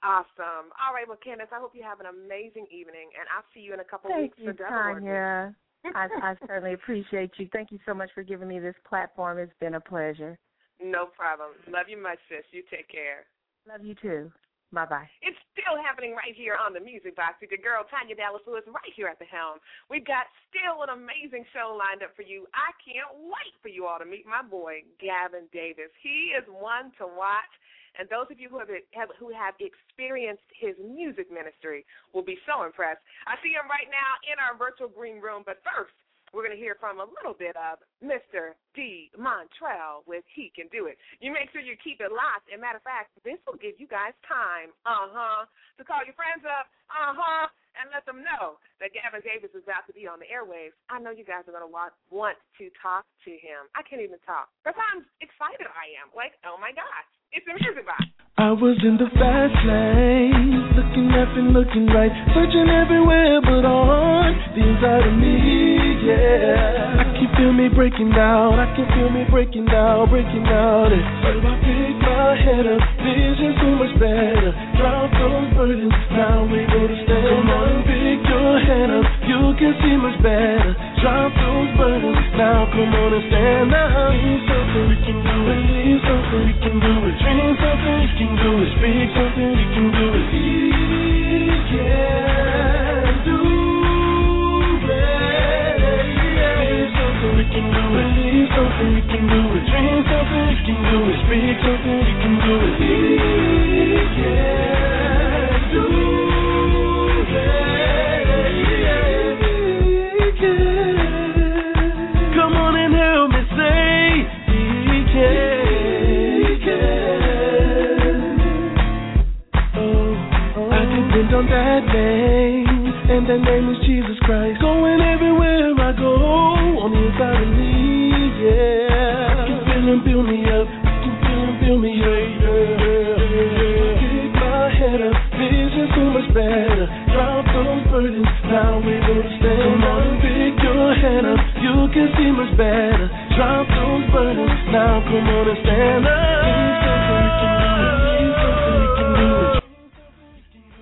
Awesome. All right, well, Candace, I hope you have an amazing evening, and I'll see you in a couple Thank weeks you, Tanya. I, I certainly appreciate you. Thank you so much for giving me this platform. It's been a pleasure. No problem. Love you much, sis. You take care. Love you too. Bye bye. It's still happening right here on the Music Box with your girl Tanya Dallas Lewis right here at the helm. We've got still an amazing show lined up for you. I can't wait for you all to meet my boy Gavin Davis. He is one to watch. And those of you who have, have who have experienced his music ministry will be so impressed. I see him right now in our virtual green room. But first, we're going to hear from a little bit of Mr. D. Montrell with He Can Do It. You make sure you keep it locked. And matter of fact, this will give you guys time, uh huh, to call your friends up, uh huh, and let them know that Gavin Davis is about to be on the airwaves. I know you guys are going to want, want to talk to him. I can't even talk. That's how excited I am. Like, oh my gosh, it's a music box. I was in the fast lane, looking left and looking right, searching everywhere but on the inside of me, yeah. I can feel me breaking down, I can feel me breaking down, breaking down. And so I pick my head up, vision so much better. Drop those burdens, now we go to stand. Come on, pick your head up, you can see much better. Drop those burdens, now come on and stand up. Believe something, we can do it. Believe something, we can do it. Dream something, we can do it. Speak something, we can do it. We can do it. Believe something, we can do it. Believe something, we can do it. Dream something, we can do it. Speak something, we can do it. We can that name is Jesus Christ. Going everywhere I go, on the inside of me, yeah. Can feel him build me up, can feel him build me up, yeah. Pick my head up, vision so much better. Drop those burdens, now we go to stand. Come on, pick your head up, you can see much better. Drop those burdens, now come on and stand up.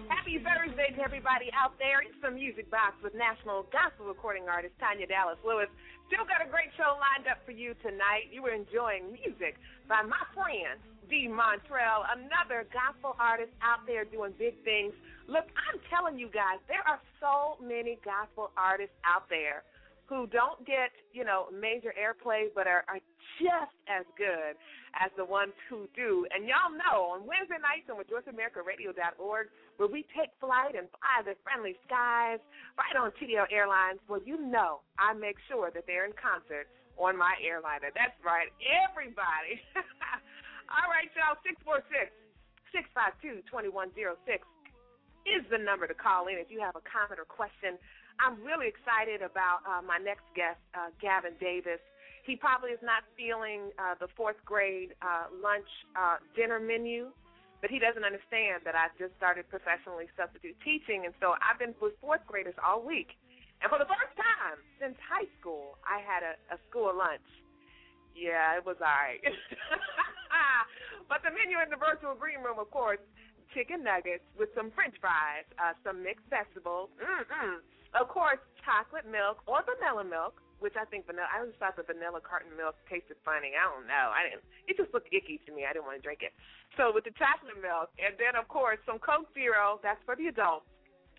Happy Thursday to everybody out there. The Music Box with national gospel recording artist Tanya Dallas Lewis. Still got a great show lined up for you tonight. You were enjoying music by my friend D. Montrell, another gospel artist out there doing big things. Look, I'm telling you guys, there are so many gospel artists out there who don't get, you know, major airplay but are, are just as good as the ones who do. And y'all know on Wednesday nights on RejoiceAmericaRadio.org, where we take flight and fly the friendly skies right on TDL Airlines, well, you know I make sure that they're in concert on my airliner. That's right, everybody. All right, y'all, 646 652 2106 is the number to call in if you have a comment or question. I'm really excited about uh, my next guest, uh, Gavin Davis. He probably is not feeling uh, the fourth grade uh, lunch uh, dinner menu, but he doesn't understand that I just started professionally substitute teaching, and so I've been with fourth graders all week. And for the first time since high school, I had a, a school lunch. Yeah, it was all right. but the menu in the virtual green room, of course, chicken nuggets with some French fries, uh, some mixed vegetables. Mm-mm. Of course, chocolate milk or vanilla milk, which I think vanilla. I always thought the vanilla carton milk tasted funny. I don't know. I didn't. It just looked icky to me. I didn't want to drink it. So with the chocolate milk, and then of course some Coke Zero. That's for the adults.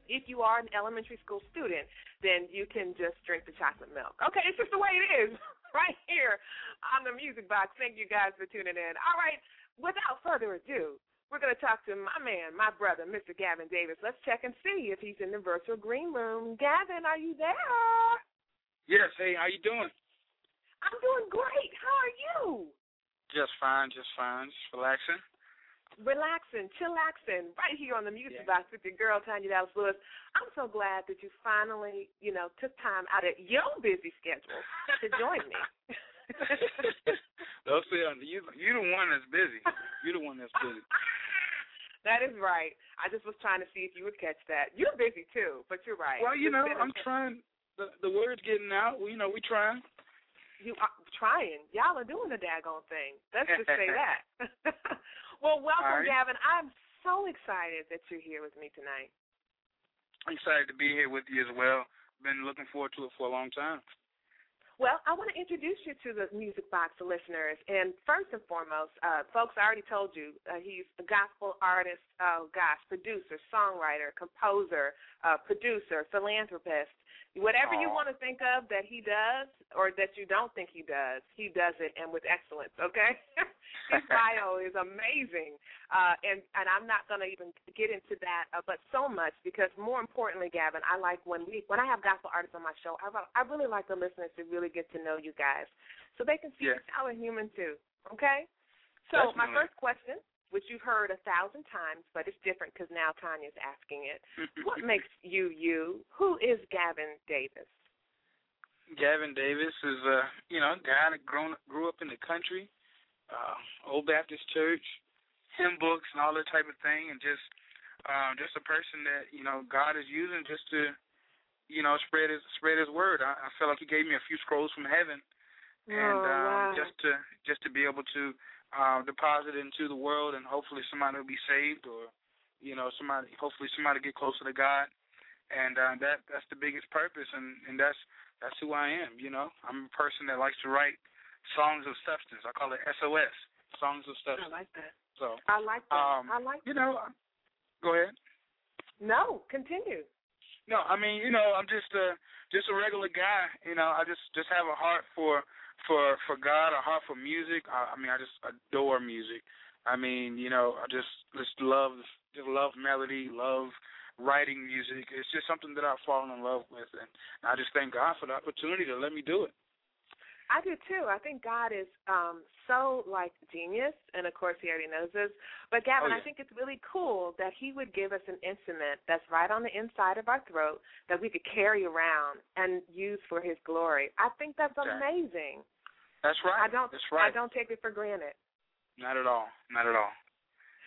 If you are an elementary school student, then you can just drink the chocolate milk. Okay, it's just the way it is right here on the Music Box. Thank you guys for tuning in. All right, without further ado, we're going to talk to my man, my brother, Mr. Gavin Davis. Let's check and see if he's in the virtual green room. Gavin, are you there? Yes. Hey, how you doing? I'm doing great. How are you? Just fine, just fine, just relaxing. Relaxing, chillaxing, right here on the Music Yeah. Box with your girl Tanya Dallas Lewis. I'm so glad that you finally, you know, took time out of your busy schedule to join me. Don't say you you the one that's busy. You the one that's busy. that is right. I just was trying to see if you would catch that. You're busy too, but you're right. Well, you It's know, a- I'm trying. The the word's getting out. You know, we trying. You are trying. Y'all are doing the daggone thing. Let's just say that. well, welcome, right. Gavin. I'm so excited that you're here with me tonight. I'm excited to be here with you as well. Been looking forward to it for a long time. Well, I want to introduce you to the Music Box listeners. And first and foremost, uh, folks, I already told you, uh, he's a gospel artist, oh gosh, producer, songwriter, composer, uh, producer, philanthropist. Whatever you want to think of that he does or that you don't think he does, he does it and with excellence, okay? His bio is amazing. Uh, and, and I'm not going to even get into that, uh, but so much because more importantly, Gavin, I like when we when I have gospel artists on my show, I, I really like the listeners to really get to know you guys so they can see Yeah. you're a human too, okay? So my first question, which you've heard a thousand times, but it's different because now Tanya's asking it. what makes you you? Who is Gavin Davis? Gavin Davis is a you know guy that grown grew up in the country, uh, old Baptist church, hymn books and all that type of thing, and just um, just a person that you know God is using just to you know spread his spread his word. I, I feel like He gave me a few scrolls from heaven, and oh, um, just to just to be able to uh, deposit it into the world, and hopefully somebody will be saved, or you know somebody hopefully somebody get closer to God, and uh, that that's the biggest purpose, and and that's that's who I am. You know, I'm a person that likes to write songs of substance. I call it SOS, songs of Substance. I like that. So I like that. Um, I like you know, go ahead. No, continue. No, I mean, you know, I'm just a just a regular guy. You know, I just just have a heart for for for God, a heart for music. I, I mean, I just adore music. I mean, you know, I just just love just love melody, love writing music. It's just something that I've fallen in love with, and I just thank God for the opportunity to let me do it. I do too. I think God is um so like genius, and of course he already knows this. But Gavin, Oh, I think it's really cool that he would give us an instrument that's right on the inside of our throat that we could carry around and use for His glory. I think that's Okay. amazing. That's right. I don't. That's right. I don't take it for granted. Not at all. Not at all.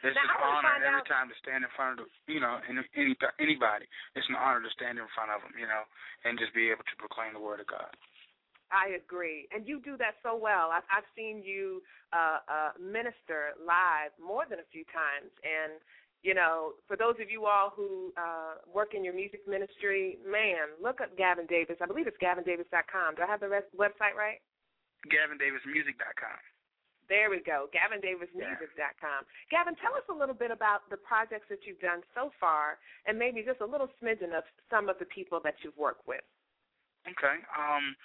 It's Now, an honor every out- time to stand in front of the, you know, any anybody. It's an honor to stand in front of them, you know, and just be able to proclaim the word of God. I agree, and you do that so well. I've, I've seen you uh, uh, minister live more than a few times, and you know, for those of you all who uh, work in your music ministry, man, look up Gavin Davis. I believe it's GavinDavis.com. Do I have the rest, website right? GavinDavisMusic.com. There we go, GavinDavisMusic.com. Gavin, tell us a little bit about the projects that you've done so far, and maybe just a little smidgen of some of the people that you've worked with. Okay. Um,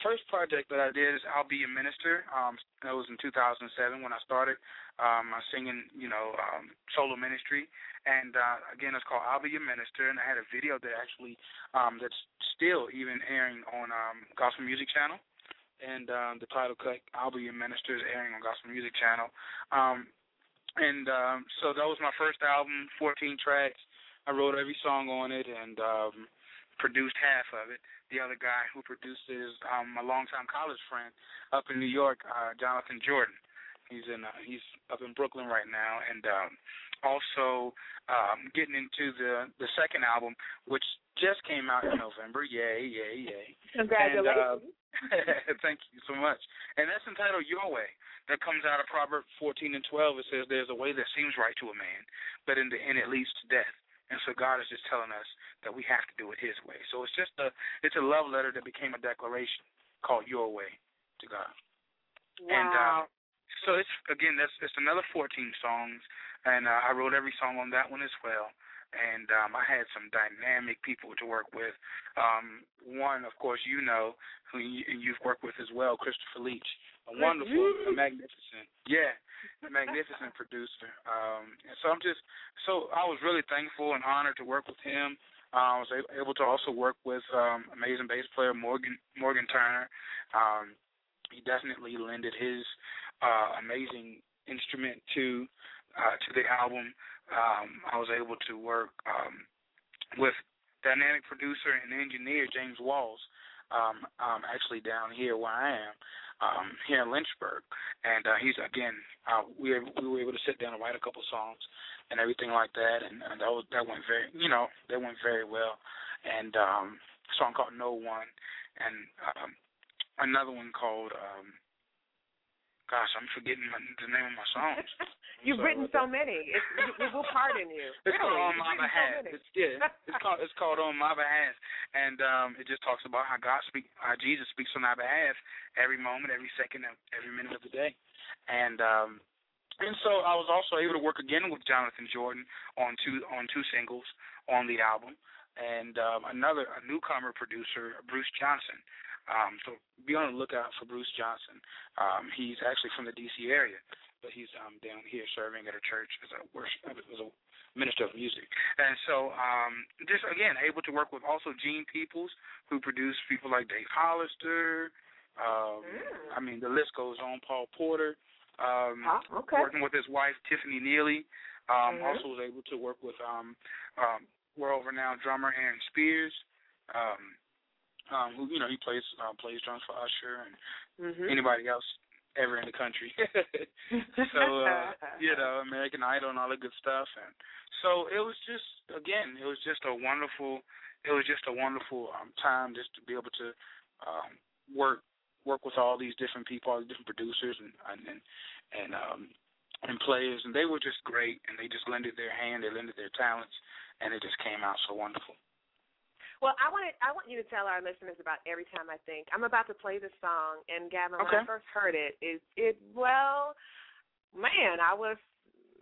first project that I did is I'll Be a Minister. Um, that was in 2007 when I started um, my singing, you know, um, solo ministry. And uh, again, it's called I'll Be a Minister, and I had a video that actually um, that's still even airing on um, Gospel Music Channel. And um, the title cut I'll Be a Minister is airing on Gospel Music Channel. Um, and um, so that was my first album, 14 tracks. I wrote every song on it and um, produced half of it the other guy who produced it is um a longtime college friend up in New York, uh Jonathan Jordan. He's in uh, he's up in Brooklyn right now and um also um getting into the the second album which just came out in November. Yay, yay, yay. Congratulations. And, uh, thank you so much. And that's entitled Your Way. That comes out of Proverbs 14 and 12. It says, There's a way that seems right to a man, but in the end it leads to death. And so God is just telling us that we have to do it His way. So it's just a it's a love letter that became a declaration called Your Way to God. And uh, Wow. so it's again that's it's another 14 songs, and uh, I wrote every song on that one as well. And um, I had some dynamic people to work with. Um, one, of course, you know who you, and you've worked with as well, Christopher Leach, a wonderful, a magnificent, yeah, magnificent producer. Um, and so I'm just so I was really thankful and honored to work with him. Uh, I was able to also work with um, amazing bass player Morgan Morgan Turner. Um, he definitely lended his uh, amazing instrument to uh, to the album. Um, I was able to work um, with dynamic producer and engineer James Walls, um, um, actually down here where I am, um, here in Lynchburg, and uh, he's again uh, we we were able to sit down and write a couple songs and everything like that, and, and that was that went very you know that went very well, and um, a song called No One, and um, another one called um, gosh I'm forgetting my, the name of my songs. You've written so many. It's, we will pardon you. It's really, called On My Behalf. So it's yeah. It's called it's called On My Behalf, and um, it just talks about how God speak, how Jesus speaks on our behalf every moment, every second, every minute of the day, and um, and so I was also able to work again with Jonathan Jordan on two on two singles on the album, and um, another a newcomer producer, Bruce Johnson. Um, so be on the lookout for Bruce Johnson. Um, he's actually from the D.C. area, but he's um, down here serving at a church as a worship as a minister of music. And so um, just again able to work with also Gene Peoples, who produced people like Dave Hollister. Um, Mm. I mean the list goes on. Paul Porter. Um, Ah, okay. Working with his wife Tiffany Neely. Um, Mhm. Also was able to work with um, um, world renowned drummer Aaron Spears. Um, um, who you know he plays uh, plays drums for Usher and Mhm. anybody else ever in the country. so uh, you know, American Idol and all the good stuff, and so it was just again, it was just a wonderful, it was just a wonderful um, time just to be able to um, work work with all these different people, all these different producers and and and um, and players, and they were just great, and they just lended their hand, they lended their talents, and it just came out so wonderful. Well, I want I want you to tell our listeners about every time I think. I'm about to play this song, and Gavin, when I first heard it, it it well, man, I was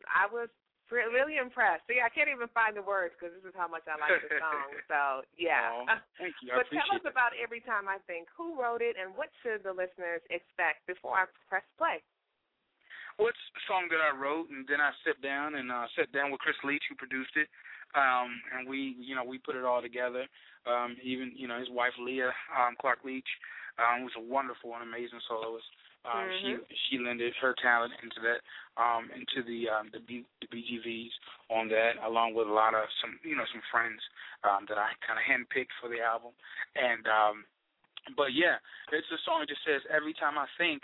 I was really impressed. See, I can't even find the words because this is how much I like the song. So yeah. Thank you. I but tell us about every time I think. Who wrote it, and what should the listeners expect before I press play? What's the song that I wrote, and then I sat down and uh, sat down with Chris Leach, who produced it, um, and we, you know, we put it all together. Um, even, you know, his wife Leah um, Clark Leach um, was a wonderful and amazing soloist. Um, She Mhm. she lended her talent into that, um, into the um, the, B, the BGVs on that, along with a lot of some, you know, some friends um, that I kind of handpicked for the album. And um, but yeah, it's a song that just says every time I think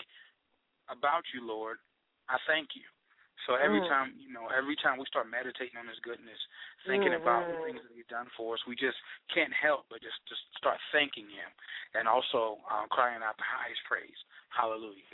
about you, Lord, I thank you. So every Mm. time, you know, every time we start meditating on His goodness, thinking about the Mhm. things that He's done for us, we just can't help but just just start thanking Him, and also um, crying out the highest praise, Hallelujah.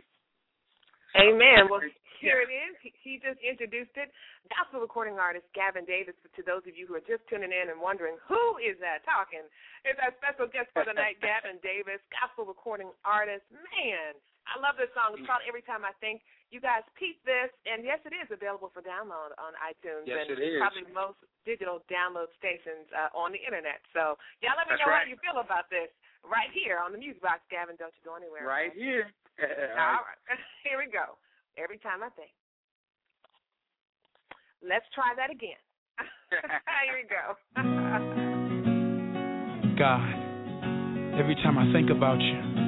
Amen. Well, here it is. He, he just introduced it. Gospel recording artist Gavin Davis. To those of you who are just tuning in and wondering who is that talking, it's our special guest for the night, Gavin Davis, gospel recording artist. Man, I love this song. It's called Every Time I Think. You guys peep this, and yes, it is available for download on iTunes Yes, and it is. probably most digital download stations uh, on the internet. So, y'all let me That's know right. how you feel about this right here on the Music Box. Gavin, don't you go anywhere. Right okay? here. All right. Here we go. Every time I think. Let's try that again. Here we go. God, every time I think about you,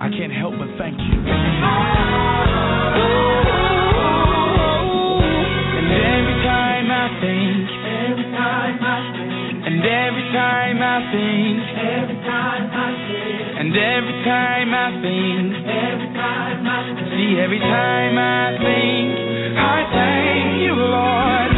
I can't help but thank you. And every time I think, every time I think, and every time I think, and every time I think, see every time I think, I thank you, Lord.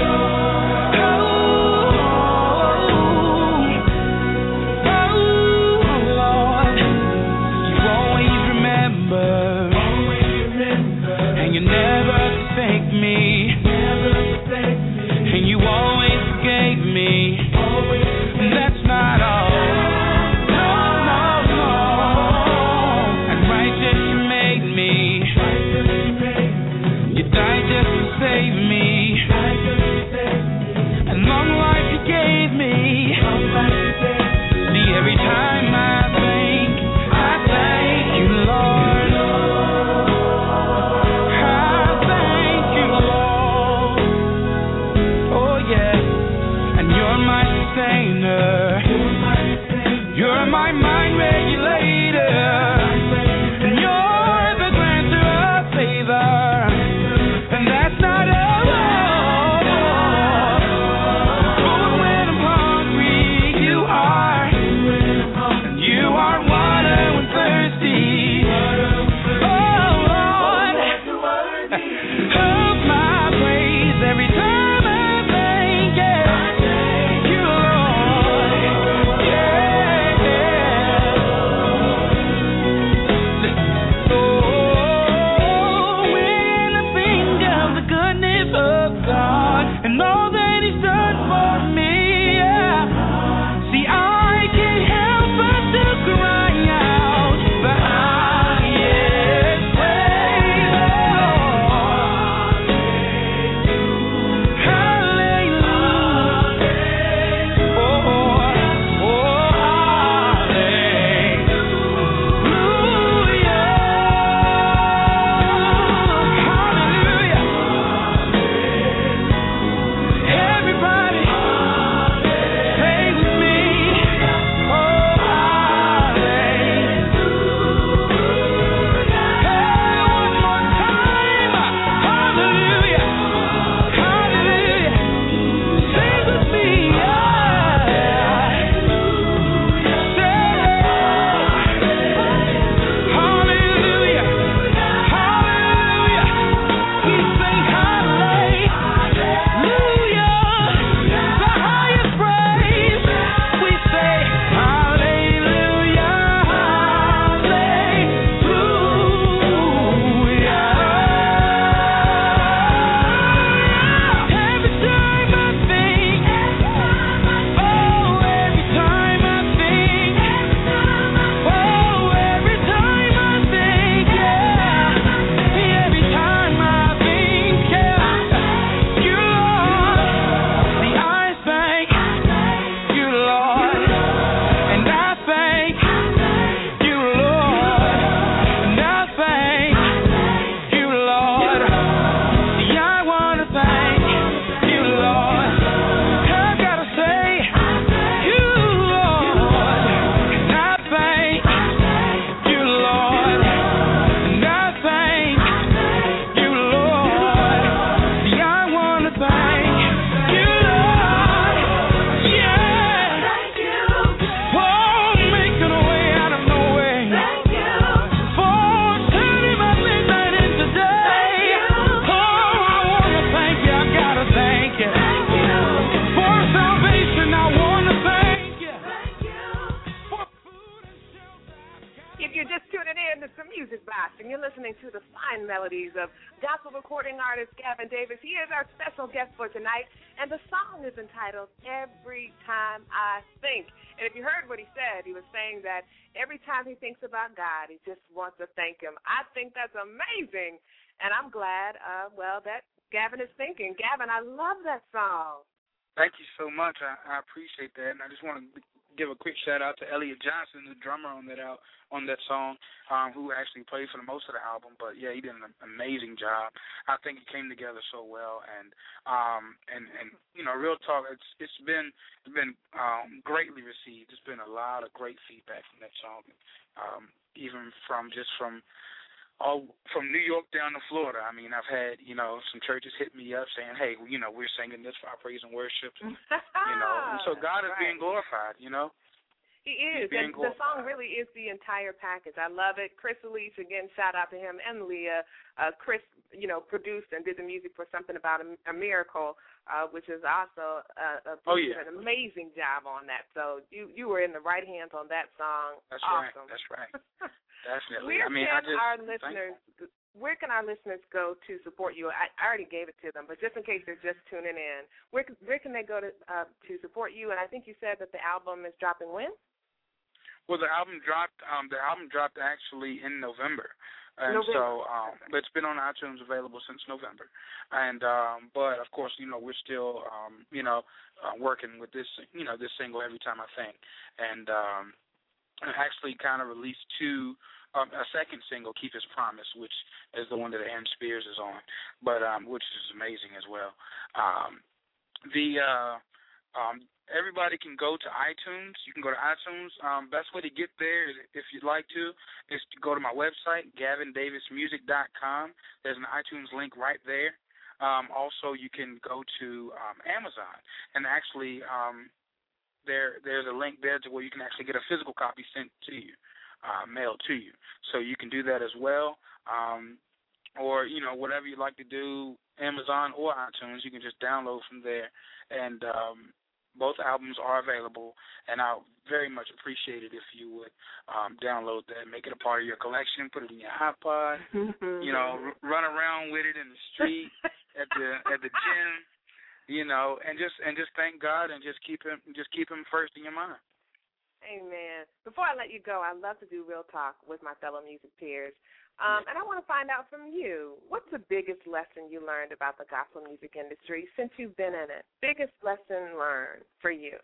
Well, that Gavin is thinking. Gavin, I love that song. Thank you so much. I, I appreciate that, and I just want to give a quick shout out to Elliot Johnson, the drummer on that out on that song, um, who actually played for the most of the album. But yeah, he did an amazing job. I think it came together so well, and um, and and you know, real talk, it's it's been it's been um, greatly received. There's been a lot of great feedback from that song, um, even from just from all from New York down to Florida. I mean, I've had you know some churches hit me up saying, "Hey, you know, we're singing this for our praise and worship," and, you know, and so God is right. being glorified. You know. He is. And the song really is the entire package. I love it. Chris Elise, again, shout out to him and Leah. Uh, Chris, you know, produced and did the music for Something About a, a Miracle, uh, which is also uh, a, oh, yeah. an amazing job on that. So you you were in the right hands on that song. That's awesome. right. That's right. Definitely. Where I mean, can I just our listeners where can our listeners go to support you? I, I already gave it to them, but just in case they're just tuning in, where where can they go to uh, to support you? And I think you said that the album is dropping when? Well, the album dropped. Um, the album dropped actually in November, and November. so um, but it's been on iTunes available since November. And um, but of course, you know, we're still um, you know uh, working with this you know this single every time I think, and um, actually kind of released two. Um, a second single, "Keep His Promise," which is the one that Aaron Spears is on, but um, which is amazing as well. Um, the uh, um, everybody can go to iTunes. You can go to iTunes. Um, best way to get there, is, if you'd like to, is to go to my website, gavindavismusic.com. There's an iTunes link right there. Um, also, you can go to um, Amazon, and actually, um, there there's a link there to where you can actually get a physical copy sent to you, uh, mailed to you. So you can do that as well. Um, or you know whatever you like to do, Amazon or iTunes, you can just download from there, and um, both albums are available, and I very much appreciate it if you would um, download that, make it a part of your collection, put it in your iPod, you know, r- run around with it in the street, at the at the gym, you know, and just and just thank God and just keep him just keep him first in your mind. Amen. Before I let you go, I love to do real talk with my fellow music peers. Um, and I want to find out from you, what's the biggest lesson you learned about the gospel music industry since you've been in it? Biggest lesson learned for you?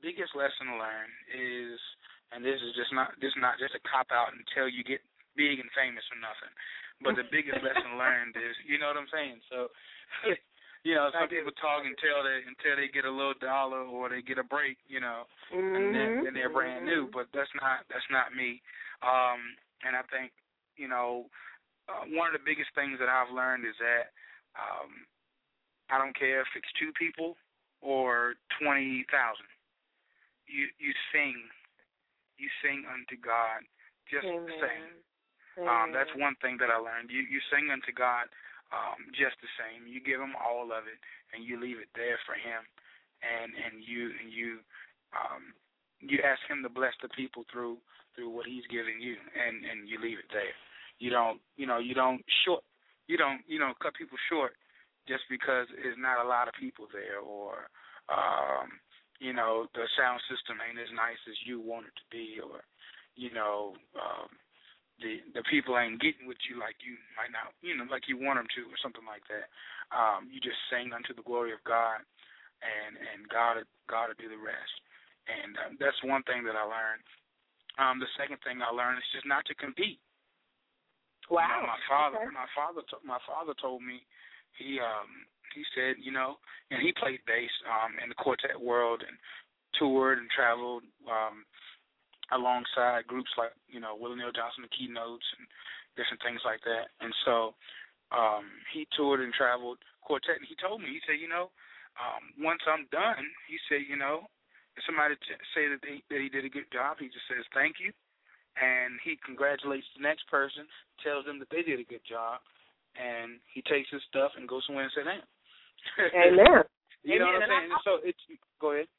Biggest lesson learned is, and this is just not this is not just a cop out until you get big and famous or nothing. But the biggest lesson learned is, you know what I'm saying? So, you know, some people talk until they until they get a little dollar or they get a break, you know, mm-hmm. and then, then they're brand new. But that's not that's not me. Um, and I think you know, uh, one of the biggest things that I've learned is that um, I don't care if it's two people or twenty thousand. You you sing, you sing unto God just Amen. the same. Um, that's one thing that I learned. You you sing unto God um, just the same. You give Him all of it, and you leave it there for Him, and and you and you um, you ask Him to bless the people through through what He's giving you, and and you leave it there. You don't, you know, you don't short, you don't, you know, cut people short just because there's not a lot of people there, or, um, you know, the sound system ain't as nice as you want it to be, or, you know, um, the the people ain't getting with you like you might not, you know, like you want them to, or something like that. Um, you just sing unto the glory of God, and and God God will do the rest. And um, that's one thing that I learned. Um, the second thing I learned is just not to compete. Wow. You know, my father, okay. my father, to, my father told me he um he said you know, and he played bass um in the quartet world and toured and traveled um alongside groups like you know Willie Neal Johnson, the keynotes and different things like that. And so um he toured and traveled quartet, and he told me he said you know um once I'm done, he said you know if somebody t- say that they, that he did a good job, he just says thank you and he congratulates the next person, tells them that they did a good job, and he takes his stuff and goes somewhere and sit down. Amen. you know Amen. what I'm saying? I, so it's go ahead.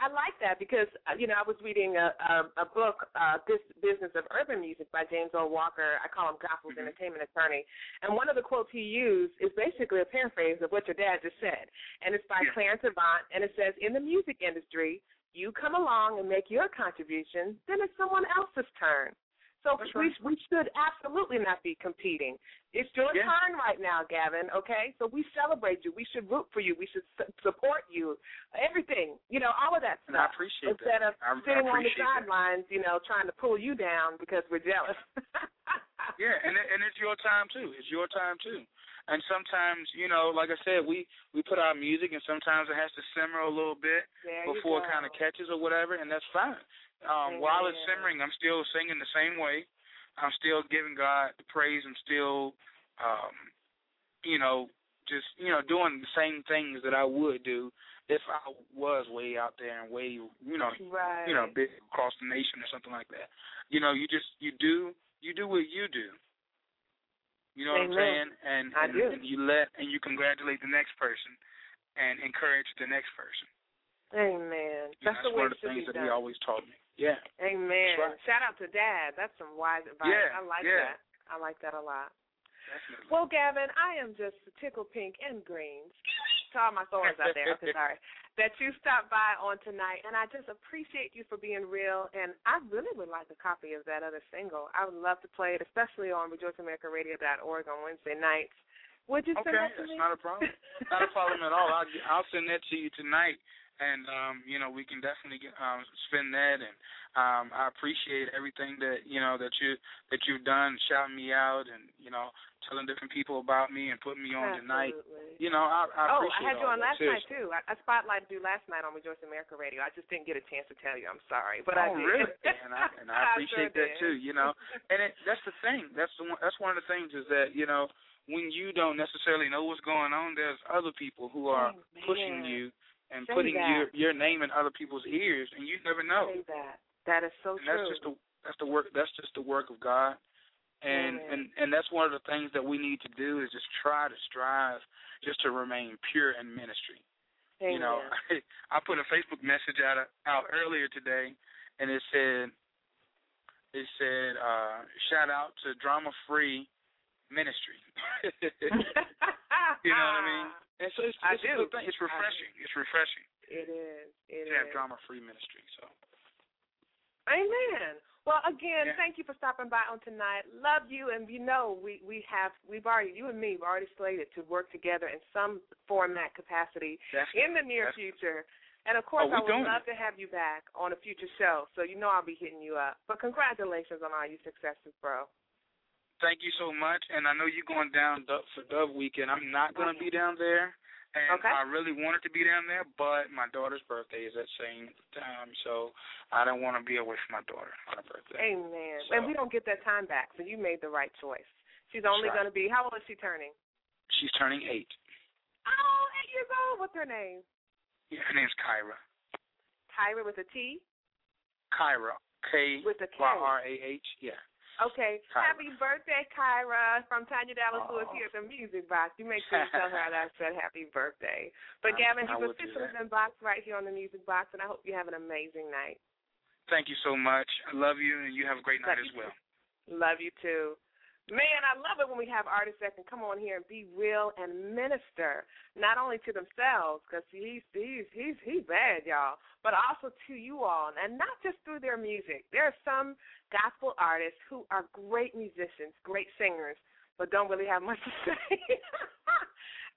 I like that because uh, you know I was reading a a, a book, uh, "This Business of Urban Music" by James O. Walker. I call him Gospel's mm-hmm. entertainment attorney, and one of the quotes he used is basically a paraphrase of what your dad just said, and it's by yeah. Clarence Avant, and it says, "In the music industry, you come along and make your contribution, then it's someone else's turn." So That's we right. we should absolutely not be competing. It's your yeah. turn right now, Gavin. Okay, so we celebrate you. We should root for you. We should su- support you. Everything, you know, all of that stuff. And I appreciate it. Instead that. of sitting on the sidelines, you know, trying to pull you down because we're jealous. yeah, and and it's your time too. It's your time too. And sometimes, you know, like I said, we we put our music, and sometimes it has to simmer a little bit there before it kind of catches or whatever, and that's fine. Um, while it's simmering, I'm still singing the same way. I'm still giving God the praise. I'm still, um, you know, just you know doing the same things that I would do if I was way out there and way, you know, right. you know, big across the nation or something like that. You know, you just you do you do what you do. You know Amen. what I'm saying? And, I and, do. and you let and you congratulate the next person and encourage the next person. Amen. That's, that's the way one of the things that he always taught me. Yeah. Amen. Right. Shout out to Dad. That's some wise advice. Yeah. I like yeah. that. I like that a lot. Definitely. Well, Gavin, I am just tickle pink and green. to all my thorns out there. Okay, sorry. That you stopped by on tonight, and I just appreciate you for being real. And I really would like a copy of that other single. I would love to play it, especially on RejoiceAmericaRadio.org on Wednesday nights. Would you okay, send that to that's not a problem. not a problem at all. I'll I'll send that to you tonight, and um, you know we can definitely get, um, spend that. And um, I appreciate everything that you know that you that you've done, shouting me out, and you know telling different people about me and putting me on Absolutely. tonight. You know, I, I oh, appreciate I had you on last seriously. night too. I, I spotlighted you last night on Rejoice America Radio. I just didn't get a chance to tell you. I'm sorry, but oh, I did. really? and I, and I appreciate sure that did. too. You know, and it, that's the thing. That's the one, that's one of the things is that you know when you don't necessarily know what's going on, there's other people who are Oh, pushing you and Say putting that. your your name in other people's ears, and you never know. Say that. That is so and true. that's just the that's the work that's just the work of God. And Amen. and and that's one of the things that we need to do is just try to strive just to remain pure in ministry. Amen. You know, I, I put a Facebook message out out earlier today, and it said it said uh, shout out to Drama Free Ministry. you know what I mean? And so it's, I it's do. It's refreshing. It's refreshing It is. It to have. Drama Free Ministry. So Amen. Well, again, Yeah. thank you for stopping by on tonight. Love you, and you know we we have we've already you and me we've already slated to work together in some format capacity definitely. in the near Definitely. future. And of course, Oh, I would love it. to have you back on a future show. So you know I'll be hitting you up. But congratulations on all your successes, bro. Thank you so much. And I know you're going down for Dove Weekend. I'm not going to be down there. And Okay. I really wanted to be down there, but my daughter's birthday is that same time, so I don't want to be away from my daughter on her birthday. Amen. So- And we don't get that time back, so you made the right choice. She's only right. going to be how old is she turning? She's turning eight. Oh, eight years old. What's her name? Yeah, her name's Kyrah. Tyra with a T. Kyrah. K With a K. Y R A H. Yeah. Okay. Kyrah. Happy birthday, Kyrah, from Tanya Dallas Lewis Oh. here at the Music Box. You make sure you tell her that I said happy birthday. But I- Gavin, I you've officially been boxed right here on the Music Box, and I hope you have an amazing night. Thank you so much. I love you, and you have a great night Love as well. Love you too. Man, I love it when we have artists that can come on here and be real and minister not only to themselves, because he's he's he's he's bad, y'all, but also to you all, and not just through their music. There are some gospel artists who are great musicians, great singers, but don't really have much to say.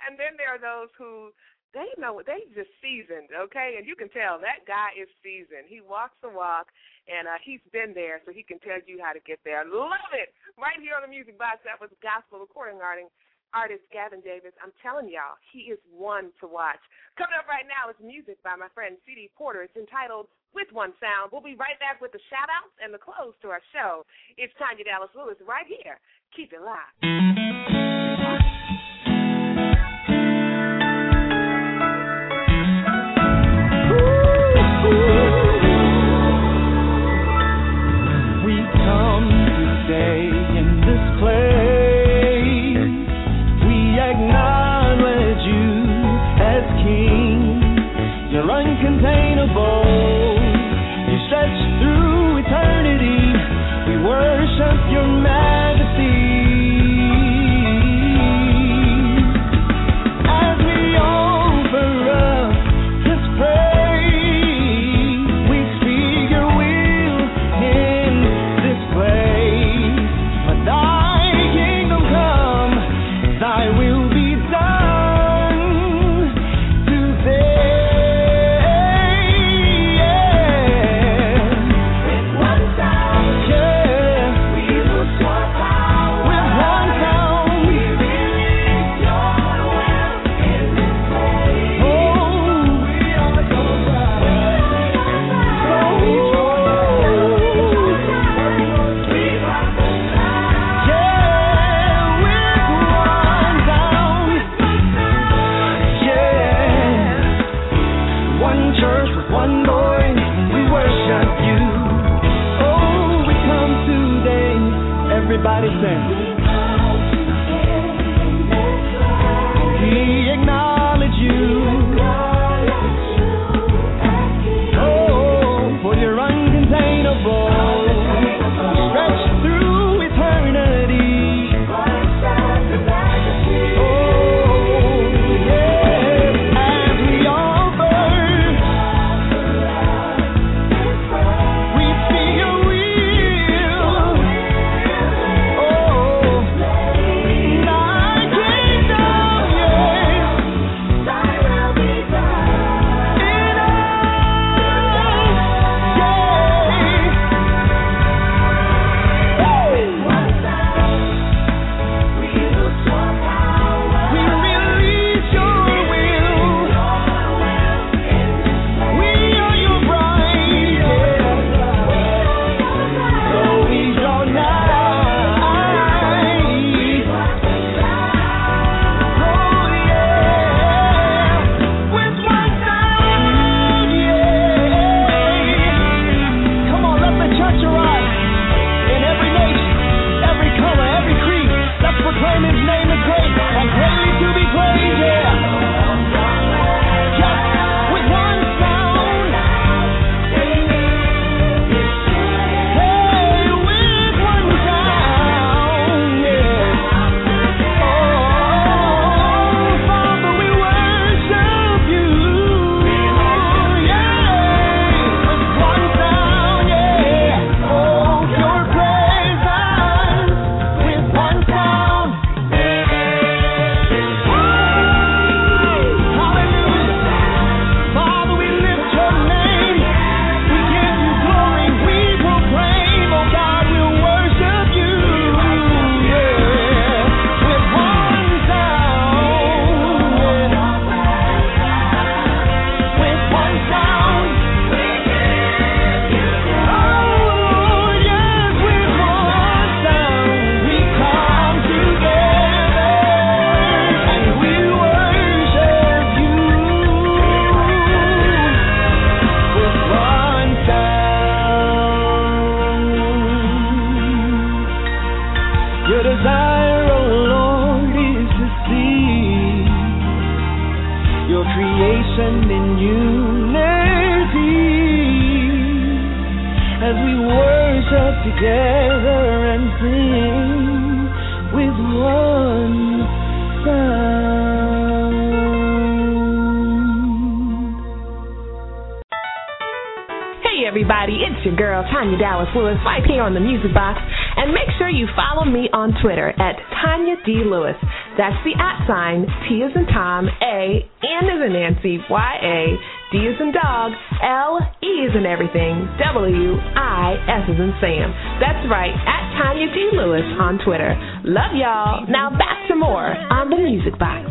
and then there are those who they know they just seasoned, okay? And you can tell that guy is seasoned. He walks the walk and uh he's been there so he can tell you how to get there. Love it. Right here on the music box that was gospel recording artist artist Gavin Davis. I'm telling y'all, he is one to watch. Coming up right now is music by my friend CD Porter. It's entitled With One Sound. We'll be right back with the shout outs and the close to our show. It's Tanya Dallas Lewis right here. Keep it locked. On the Music Box, and make sure you follow me on Twitter at Tanya D Lewis. That's the at sign T is in Tom, A, N is in Nancy, Y A, D is in dog, L E is in everything, W I S is in Sam. That's right, at Tanya D Lewis on Twitter. Love y'all. Now back to more on the Music Box.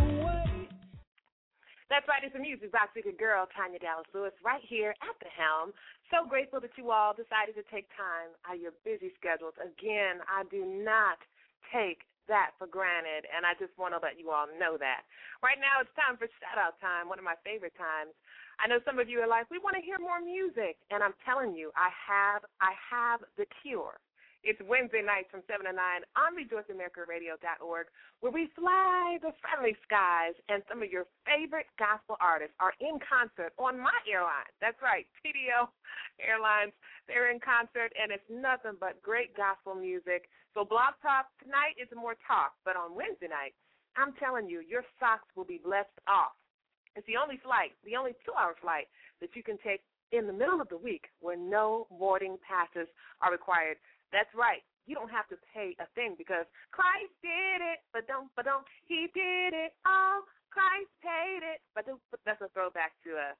That's right, it's the Music Box with your girl, Tanya Dallas Lewis, right here at the helm. So grateful that you all decided to take time out of your busy schedules. Again, I do not take that for granted, and I just want to let you all know that. Right now, it's time for shout out time, one of my favorite times. I know some of you are like, we want to hear more music, and I'm telling you, I have, I have the cure. It's Wednesday nights from 7 to 9 on RejoiceAmericaRadio.org, where we fly the friendly skies, and some of your favorite gospel artists are in concert on my airline. That's right, TDL Airlines. They're in concert, and it's nothing but great gospel music. So Blog Talk tonight is more talk, but on Wednesday night, I'm telling you, your socks will be blessed off. It's the only flight, the only two-hour flight that you can take in the middle of the week where no boarding passes are required. That's right. You don't have to pay a thing because Christ did it, but don't, but don't. He did it all. Christ paid it, but that's a throwback to a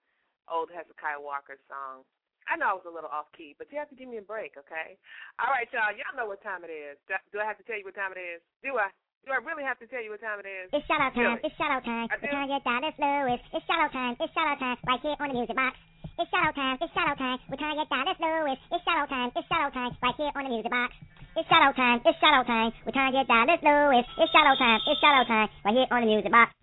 old Hezekiah Walker song. I know I was a little off key, but you have to give me a break, okay? All right, y'all. Y'all know what time it is. Do- I have to tell you what time it is? Do I? Do I really have to tell you what time it is? It's shout out time. Really? It's shout out time. I We're do. trying to get Dallas Lewis. It's shout out time. It's shout out time. Right here on the music box. It's shadow time. It's shadow time. We're trying get down to Lewis. It's shadow time. It's shadow time. Right here on the music box. It's shadow time. It's shadow time. We're trying get down to Lewis. It's shadow time. It's shadow time. Right here on the music box.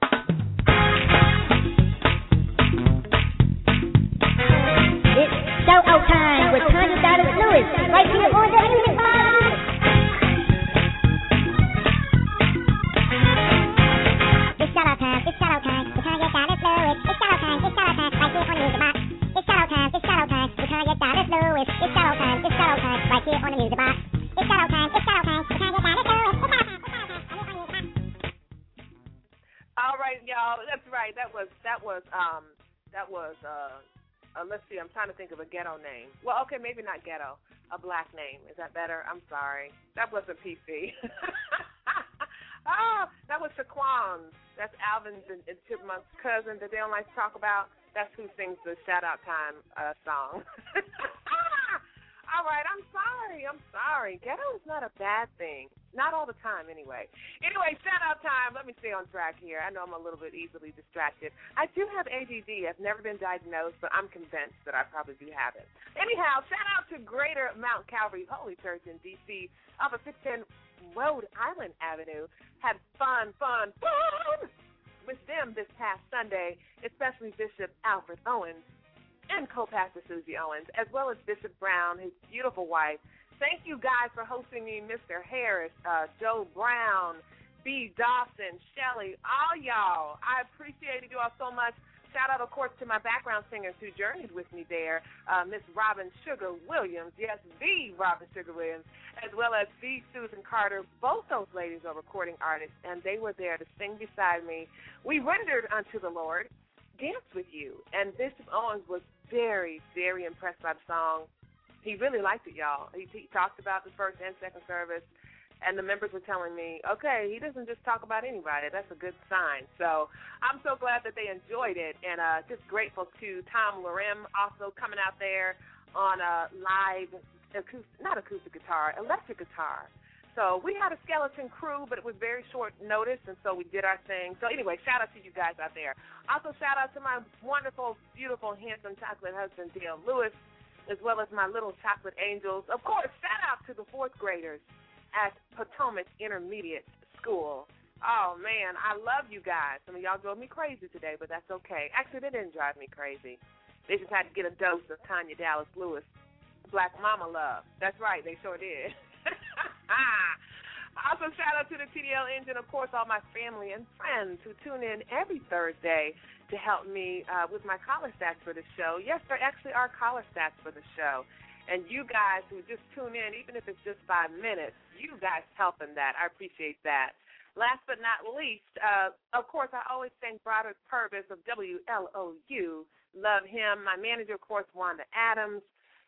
It's shuttle time. We're trying get down to Lewis. Right here on the music box. It's shuttle time, it's shuttle time, we're trying get down to Lewis. It's shuttle time, it's shuttle time, right here on the music box. All right, y'all. That's right. That was that was um that was uh, uh let's see. I'm trying to think of a ghetto name. Well, okay, maybe not ghetto. A black name. Is that better? I'm sorry. That wasn't PC. oh, that was Shaquan. That's Alvin's and, and Chipmunk's cousin that they don't like to talk about. That's who sings the shout out time uh song. All right, I'm sorry. I'm sorry. Ghetto is not a bad thing. Not all the time, anyway. Anyway, shout out time. Let me stay on track here. I know I'm a little bit easily distracted. I do have ADD. I've never been diagnosed, but I'm convinced that I probably do have it. Anyhow, shout out to Greater Mount Calvary Holy Church in D.C. up at 610 Rhode Island Avenue. Had fun, fun, fun with them this past Sunday, especially Bishop Alfred Owens and co-pastor Susie Owens, as well as Bishop Brown, his beautiful wife. Thank you guys for hosting me, Mr. Harris, uh, Joe Brown, B. Dawson, Shelly, all y'all. I appreciated you all so much. Shout out, of course, to my background singers who journeyed with me there, uh, Miss Robin Sugar Williams, yes, the Robin Sugar Williams, as well as the Susan Carter. Both those ladies are recording artists, and they were there to sing beside me. We rendered unto the Lord, dance with you, and Bishop Owens was very, very impressed by the song. He really liked it, y'all. He, he talked about the first and second service, and the members were telling me, okay, he doesn't just talk about anybody. That's a good sign. So I'm so glad that they enjoyed it, and uh, just grateful to Tom Larim also coming out there on a live, acoustic, not acoustic guitar, electric guitar. So we had a skeleton crew, but it was very short notice, and so we did our thing. So anyway, shout out to you guys out there. Also, shout out to my wonderful, beautiful, handsome chocolate husband, Dale Lewis, as well as my little chocolate angels. Of course, shout out to the fourth graders at Potomac Intermediate School. Oh man, I love you guys. Some of y'all drove me crazy today, but that's okay. Actually, they didn't drive me crazy. They just had to get a dose of Tanya Dallas Lewis, Black Mama love. That's right, they sure did. also, shout out to the TDL Engine, of course, all my family and friends who tune in every Thursday to help me uh, with my collar stats for the show. Yes, there actually are collar stats for the show. And you guys who just tune in, even if it's just five minutes, you guys helping that. I appreciate that. Last but not least, uh, of course, I always thank Broderick Purvis of WLOU. Love him. My manager, of course, Wanda Adams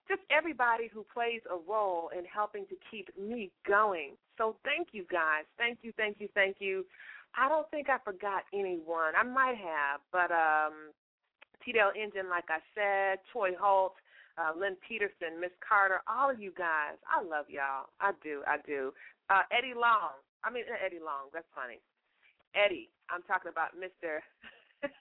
just everybody who plays a role in helping to keep me going. So thank you guys. Thank you, thank you, thank you. I don't think I forgot anyone. I might have, but um Engine, like I said, Troy Holt, uh, Lynn Peterson, Miss Carter, all of you guys. I love y'all. I do, I do. Uh, Eddie Long. I mean Eddie Long, that's funny. Eddie, I'm talking about Mr.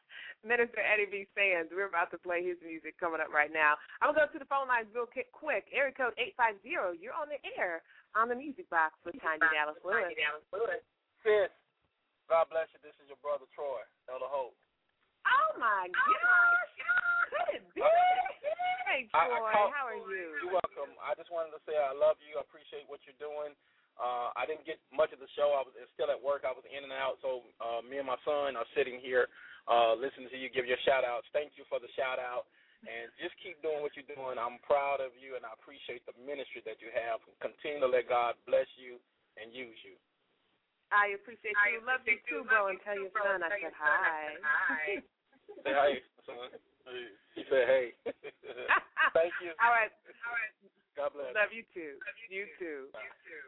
Minister Eddie B. Sands. We're about to play his music coming up right now. I'm going to go to the phone lines real quick. Area code 850. You're on the air on the music box with Tanya Dallas Lewis. Dallas Lewis, sis, God bless you. This is your brother Troy, Elder Hope. Oh, my gosh. Could it be? Hey, Troy. I, I call, how are you? You're welcome. I just wanted to say I love you. I appreciate what you're doing. Uh, I didn't get much of the show. I was still at work. I was in and out. So uh, me and my son are sitting here uh, listen to you give your shout outs. Thank you for the shout out. And just keep doing what you're doing. I'm proud of you, and I appreciate the ministry that you have. Continue to let God bless you and use you. I appreciate you. I Love you too, bro. And tell your son I said hi. Hi. Say hi, son. He said hey. Thank you. All right. All right. God bless. Love you too. Love you, you too. too. You too.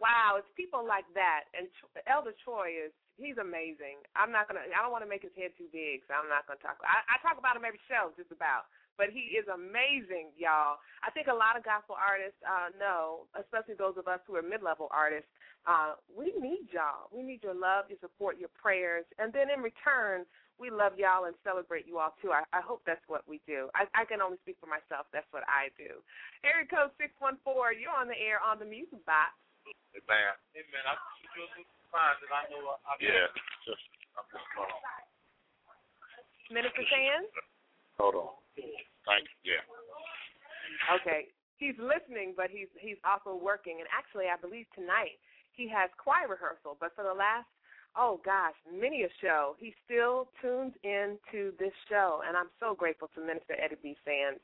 Wow, it's people like that, and Elder Troy is he's amazing. I'm not gonna. I don't want to make his head too big, so I'm not gonna talk. I, I talk about him every show, just about. But he is amazing, y'all. I think a lot of gospel artists uh, know, especially those of us who are mid-level artists, uh, we need y'all. We need your love, your support, your prayers, and then in return, we love y'all and celebrate you all too. I, I hope that's what we do. I, I can only speak for myself. That's what I do. Area code six one four. You're on the air on the music box. Hey man. Hey man, I just fine that I know I Yeah, just I'm just calling. Minister Sands? Hold on. Thank you. Yeah. Okay. He's listening, but he's he's also working. And actually, I believe tonight he has choir rehearsal. But for the last oh gosh, many a show, he still tunes into this show, and I'm so grateful to Minister Eddie B. Sands.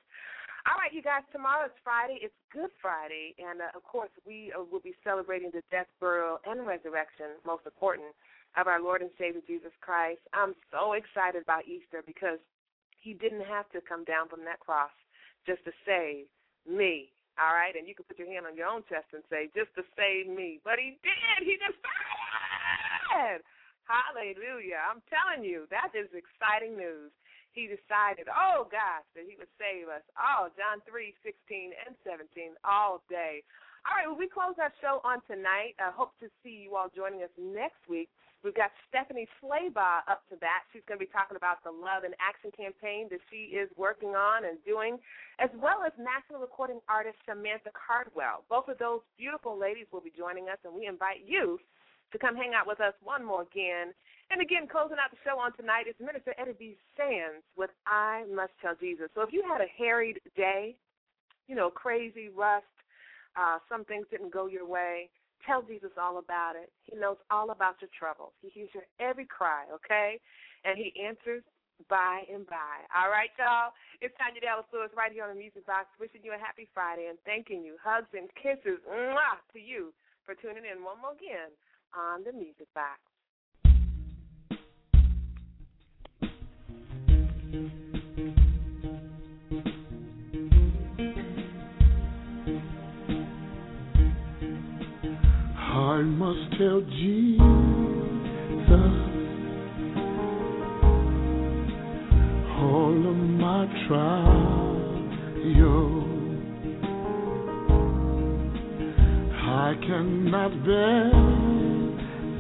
All right, you guys, tomorrow is Friday. It's Good Friday, and uh, of course, we uh, will be celebrating the death, burial, and resurrection, most important, of our Lord and Savior Jesus Christ. I'm so excited about Easter because he didn't have to come down from that cross just to save me. All right, and you can put your hand on your own chest and say, just to save me. But he did. He decided. Hallelujah. I'm telling you, that is exciting news. He decided, oh gosh, that he would save us. Oh, John 3, 16 and 17 all day. All right, well, we close our show on tonight. I hope to see you all joining us next week We've got Stephanie Slaybaugh up to bat. She's going to be talking about the Love and Action campaign that she is working on and doing, as well as national recording artist Samantha Cardwell. Both of those beautiful ladies will be joining us, and we invite you to come hang out with us one more again. And again, closing out the show on tonight is Minister Eddie B. Sands with I Must Tell Jesus. So if you had a harried day, you know, crazy, rust, uh, some things didn't go your way, Tell Jesus all about it. He knows all about your troubles. He hears your every cry, okay? And he answers by and by. All right, y'all. It's Tanya Dallas Lewis right here on the Music Box, wishing you a happy Friday and thanking you. Hugs and kisses mwah, to you for tuning in one more again on the Music Box. I must tell Jesus all of my trials. I cannot bear